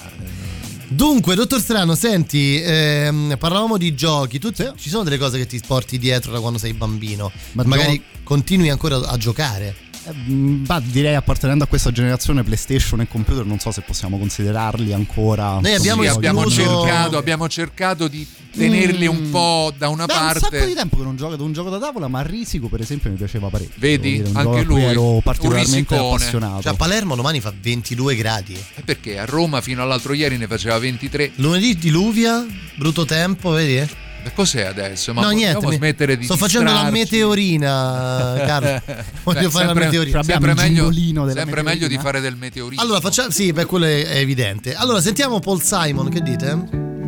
Speaker 3: Dunque, dottor Strano, senti, ehm, parlavamo di giochi. Tu ci sono delle cose che ti porti dietro da quando sei bambino?
Speaker 25: Ma
Speaker 3: Magari
Speaker 25: gio-
Speaker 3: continui ancora a giocare.
Speaker 25: Eh, mh, bah, direi appartenendo a questa generazione PlayStation e computer non so se possiamo considerarli ancora
Speaker 3: Noi abbiamo
Speaker 4: Sì, abbiamo, cercato, abbiamo cercato di tenerli un po' da una
Speaker 25: Da un sacco di
Speaker 4: parte.
Speaker 25: tempo che non gioco ad un gioco da tavola, ma Risico per esempio mi piaceva parecchio.
Speaker 4: Vedi?
Speaker 25: dire, un
Speaker 4: Anche lui,
Speaker 25: ero particolarmente appassionato.
Speaker 3: Cioè, a Palermo domani fa 22 gradi.
Speaker 4: Eh, Perché a Roma fino all'altro ieri ne faceva 23.
Speaker 3: Lunedì diluvia, brutto tempo, vedi?
Speaker 4: Ma cos'è adesso? Ma
Speaker 3: no, niente. mi-
Speaker 4: smettere di
Speaker 3: sto facendo la meteorina, Carlo. Voglio
Speaker 4: Beh,
Speaker 3: fare la meteorina.
Speaker 4: Sempre, meglio, sempre meglio di
Speaker 25: meteorina.
Speaker 4: fare del meteorino.
Speaker 3: Allora, facciamo. Sì, beh, quello è, è evidente. Allora, sentiamo Paul Simon, che dite?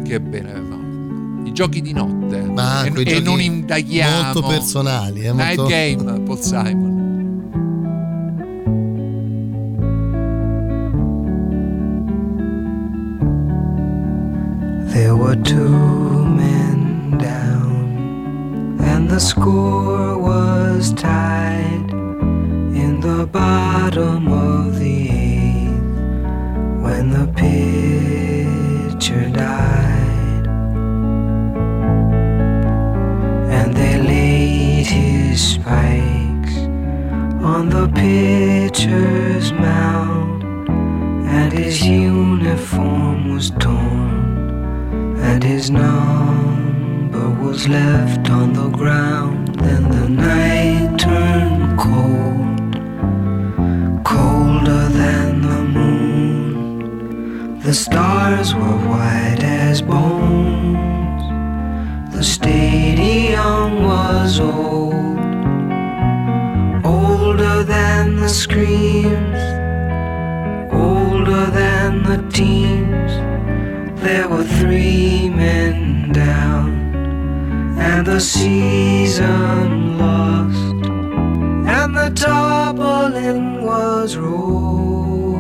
Speaker 4: Che bene, no. I giochi di notte.
Speaker 3: Ah,
Speaker 4: e, e non indaghiamo.
Speaker 3: molto personali, eh,
Speaker 4: Night
Speaker 3: molto-
Speaker 4: Game, Paul Simon.
Speaker 23: There were two and the score was tied in the bottom of the eighth when the pitcher died. And they laid his spikes on the pitcher's mound, and his uniform was torn and his number was left on the ground. Then the night turned cold, colder than the moon. The stars were white as bones. The stadium was old, older than the screams, older than the teams. There were three men down, and the season lost, and the tarpaulin was rolled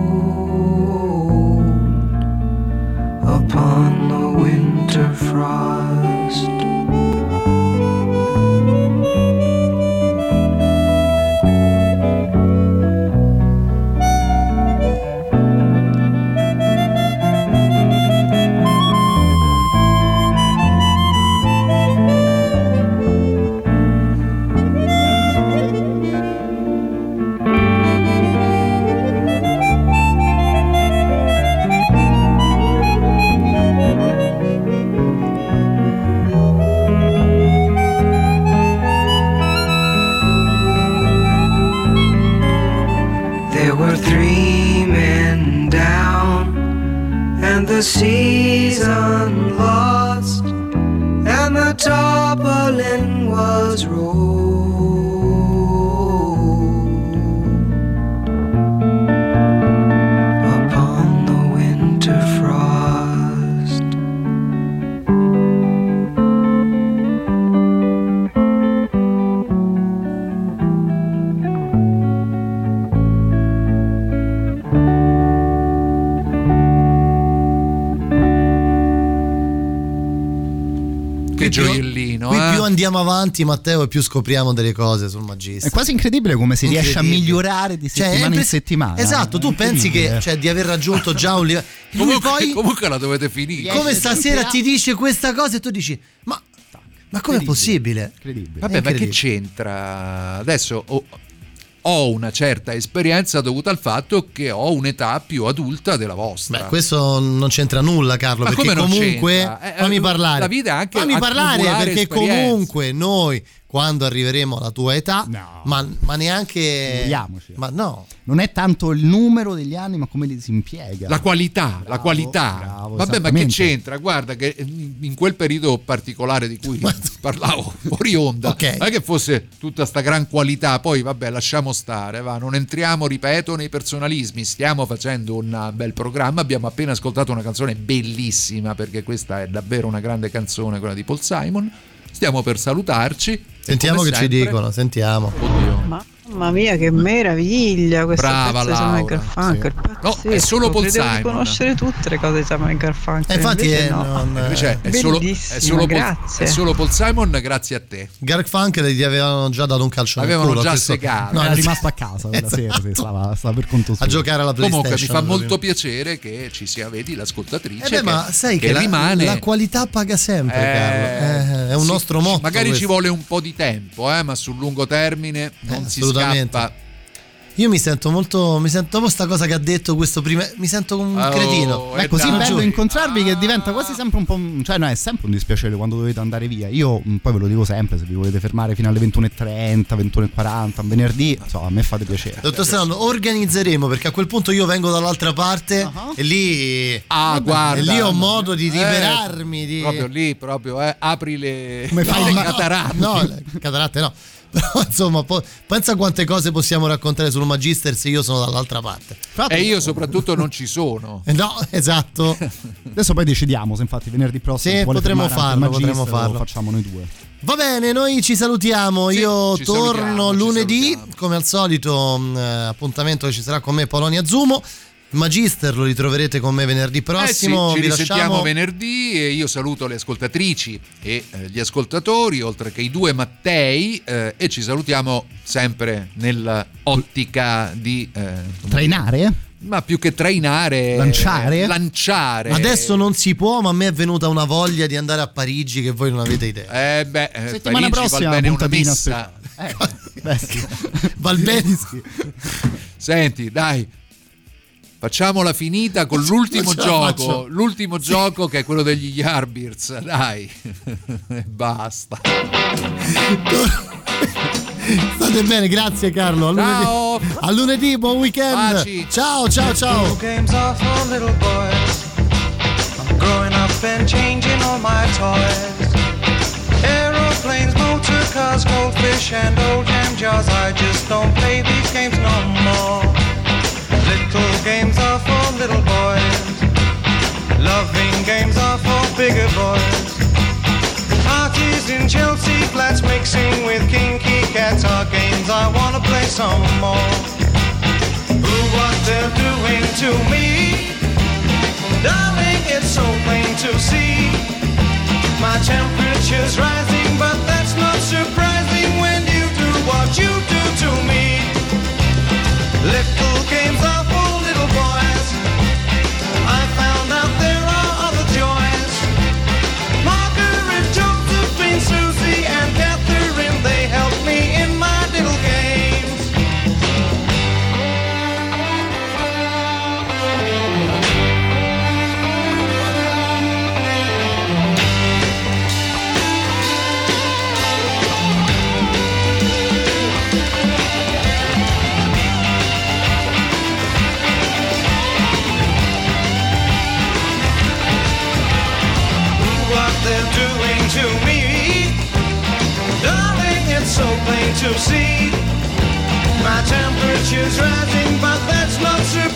Speaker 23: upon the winter frost. The season
Speaker 3: Qui più-
Speaker 4: gioiellino.
Speaker 3: Qui
Speaker 4: eh.
Speaker 3: più andiamo avanti, Matteo, e più scopriamo delle cose sul Magister.
Speaker 25: È quasi incredibile come si riesce a
Speaker 3: Incredibile.
Speaker 25: migliorare di
Speaker 3: Cioè, è
Speaker 25: settimana in
Speaker 3: impres-
Speaker 25: settimana.
Speaker 3: Esatto, tu
Speaker 25: È
Speaker 3: pensi che
Speaker 25: incredibile.
Speaker 3: cioè, di aver raggiunto già un livello.
Speaker 4: Comunque,
Speaker 3: poi,
Speaker 4: comunque la dovete finire.
Speaker 3: come stasera ti dice questa cosa e tu dici, ma, ma com'è possibile?
Speaker 25: Incredibile.
Speaker 4: Vabbè,
Speaker 3: È
Speaker 4: ma che
Speaker 3: incredibile.
Speaker 4: c'entra? Adesso ho, ho una certa esperienza dovuta al fatto che ho un'età più adulta della vostra.
Speaker 3: Beh, questo non c'entra nulla, Carlo,
Speaker 4: Ma
Speaker 3: perché comunque
Speaker 4: c'entra? Eh,
Speaker 3: fammi parlare.
Speaker 4: la vita anche
Speaker 3: fammi parlare perché comunque noi quando arriveremo alla tua età, ma, ma neanche. Ma no.
Speaker 25: Non è tanto il numero degli anni, ma come li si impiega.
Speaker 4: La qualità, la qualità.
Speaker 25: bravo,
Speaker 4: Vabbè, ma che c'entra? Guarda che in quel periodo particolare di cui parlavo fuori onda,
Speaker 3: Ok.
Speaker 4: non è che fosse tutta sta gran qualità, poi vabbè, lasciamo stare, va, non entriamo, ripeto, nei personalismi, stiamo facendo un bel programma, abbiamo appena ascoltato una canzone bellissima perché questa è davvero una grande canzone, quella di Paul Simon. Stiamo per salutarci.
Speaker 3: Sentiamo che ci
Speaker 4: sempre-
Speaker 3: dicono, sentiamo.
Speaker 26: Mamma mia, che meraviglia questo
Speaker 4: Brava,
Speaker 26: pezzo di Simon
Speaker 4: Laura,
Speaker 26: Garfunkel.
Speaker 4: No, è solo Paul
Speaker 26: Credevo
Speaker 4: Simon.
Speaker 26: conoscere tutte le cose di Simon Garfunkel.
Speaker 3: Eh, infatti è-
Speaker 26: no.
Speaker 3: non-
Speaker 4: Invece è solo, è, solo Paul,
Speaker 26: grazie.
Speaker 4: è solo Paul Simon grazie a te.
Speaker 3: Garfunkel gli avevano già dato un calcio
Speaker 4: Avevano
Speaker 3: culo,
Speaker 4: già
Speaker 3: questo-
Speaker 4: segato.
Speaker 3: No,
Speaker 25: Era rimasto a casa quella
Speaker 3: Esatto.
Speaker 25: sera, sì, stava, stava per conto suo.
Speaker 3: a giocare alla PlayStation.
Speaker 4: Comunque mi fa molto piacere che ci sia, vedi, l'ascoltatrice
Speaker 3: Eh beh, ma sai che,
Speaker 4: che
Speaker 3: la,
Speaker 4: rimane
Speaker 3: la qualità paga sempre,
Speaker 4: Eh,
Speaker 3: Carlo. Eh, è un
Speaker 4: sì,
Speaker 3: nostro motto.
Speaker 4: Magari ci
Speaker 3: questo.
Speaker 4: vuole un po' di tempo, eh, ma sul lungo termine non si
Speaker 3: assolutamente.
Speaker 4: scappa.
Speaker 3: Io mi sento molto. Mi sento dopo sta cosa che ha detto questo prima. Mi sento come un
Speaker 4: Oh,
Speaker 3: cretino.
Speaker 25: È così
Speaker 3: Lo
Speaker 25: bello incontrarvi che diventa quasi sempre un po'. un- cioè, no, è sempre un dispiacere quando dovete andare via. Io mh, poi ve lo dico sempre: se vi volete fermare fino alle 21.30, 21.40, un venerdì, insomma, a me fate piacere.
Speaker 3: Dottor Strano, organizzeremo perché a quel punto io vengo dall'altra parte e lì.
Speaker 4: Ah, guarda.
Speaker 3: E lì ho modo di
Speaker 4: Eh,
Speaker 3: liberarmi. di...
Speaker 4: Proprio lì, proprio, eh, apri le,
Speaker 3: Come fai
Speaker 4: le
Speaker 3: ma-
Speaker 4: cataratte.
Speaker 3: No, le cataratte no. Però insomma, po- pensa quante cose possiamo raccontare sul Magister se io sono dall'altra parte.
Speaker 4: E io soprattutto non ci sono.
Speaker 3: Eh, No, esatto.
Speaker 25: Adesso poi decidiamo se infatti venerdì prossimo
Speaker 3: Sì, potremmo farlo,
Speaker 25: Magister
Speaker 3: potremmo farlo.
Speaker 25: Lo facciamo noi due.
Speaker 3: Va bene, noi ci salutiamo. Io
Speaker 4: ci
Speaker 3: torno
Speaker 4: salutiamo,
Speaker 3: lunedì, come al solito, mh, eh, appuntamento che ci sarà con me Polonia Zumo. Magister lo ritroverete con me venerdì prossimo.
Speaker 4: Eh sì, ci risentiamo
Speaker 3: lasciamo
Speaker 4: venerdì e io saluto le ascoltatrici e eh, gli ascoltatori, oltre che i due Mattei, eh, e ci salutiamo sempre nell'ottica di... eh,
Speaker 25: Trainare?
Speaker 4: ma più che trainare...
Speaker 25: Lanciare?
Speaker 4: Lanciare.
Speaker 3: Adesso non si può, ma a me è venuta una voglia di andare a Parigi che voi non avete idea.
Speaker 4: Eh beh, eh,
Speaker 25: Settimana
Speaker 4: Parigi
Speaker 25: prossima,
Speaker 4: va bene una messa.
Speaker 25: Eh, beh, sì.
Speaker 4: Senti, dai. Facciamola finita con l'ultimo gioco, l'ultimo gioco che è quello degli Yardbirds, dai. E basta.
Speaker 3: State bene, grazie Carlo. A lunedì,
Speaker 4: Ciao.
Speaker 3: a lunedì buon weekend.
Speaker 4: Baci.
Speaker 3: Ciao, ciao, ciao.
Speaker 22: games are for little boys. I'm growing up and changing all my toys. Aeroplanes, motor cars, goldfish, and old jam jars. I just don't play these games no more. Little games are for little boys. Loving games are for bigger boys. Parties in Chelsea flats mixing with kinky cats are games I wanna play some more. Ooh, what they're doing to me. Darling, it's so plain to see. My temperature's rising, but that's not surprising when you do what you do to me. Little games see. My temperature's rising, but that's not surprising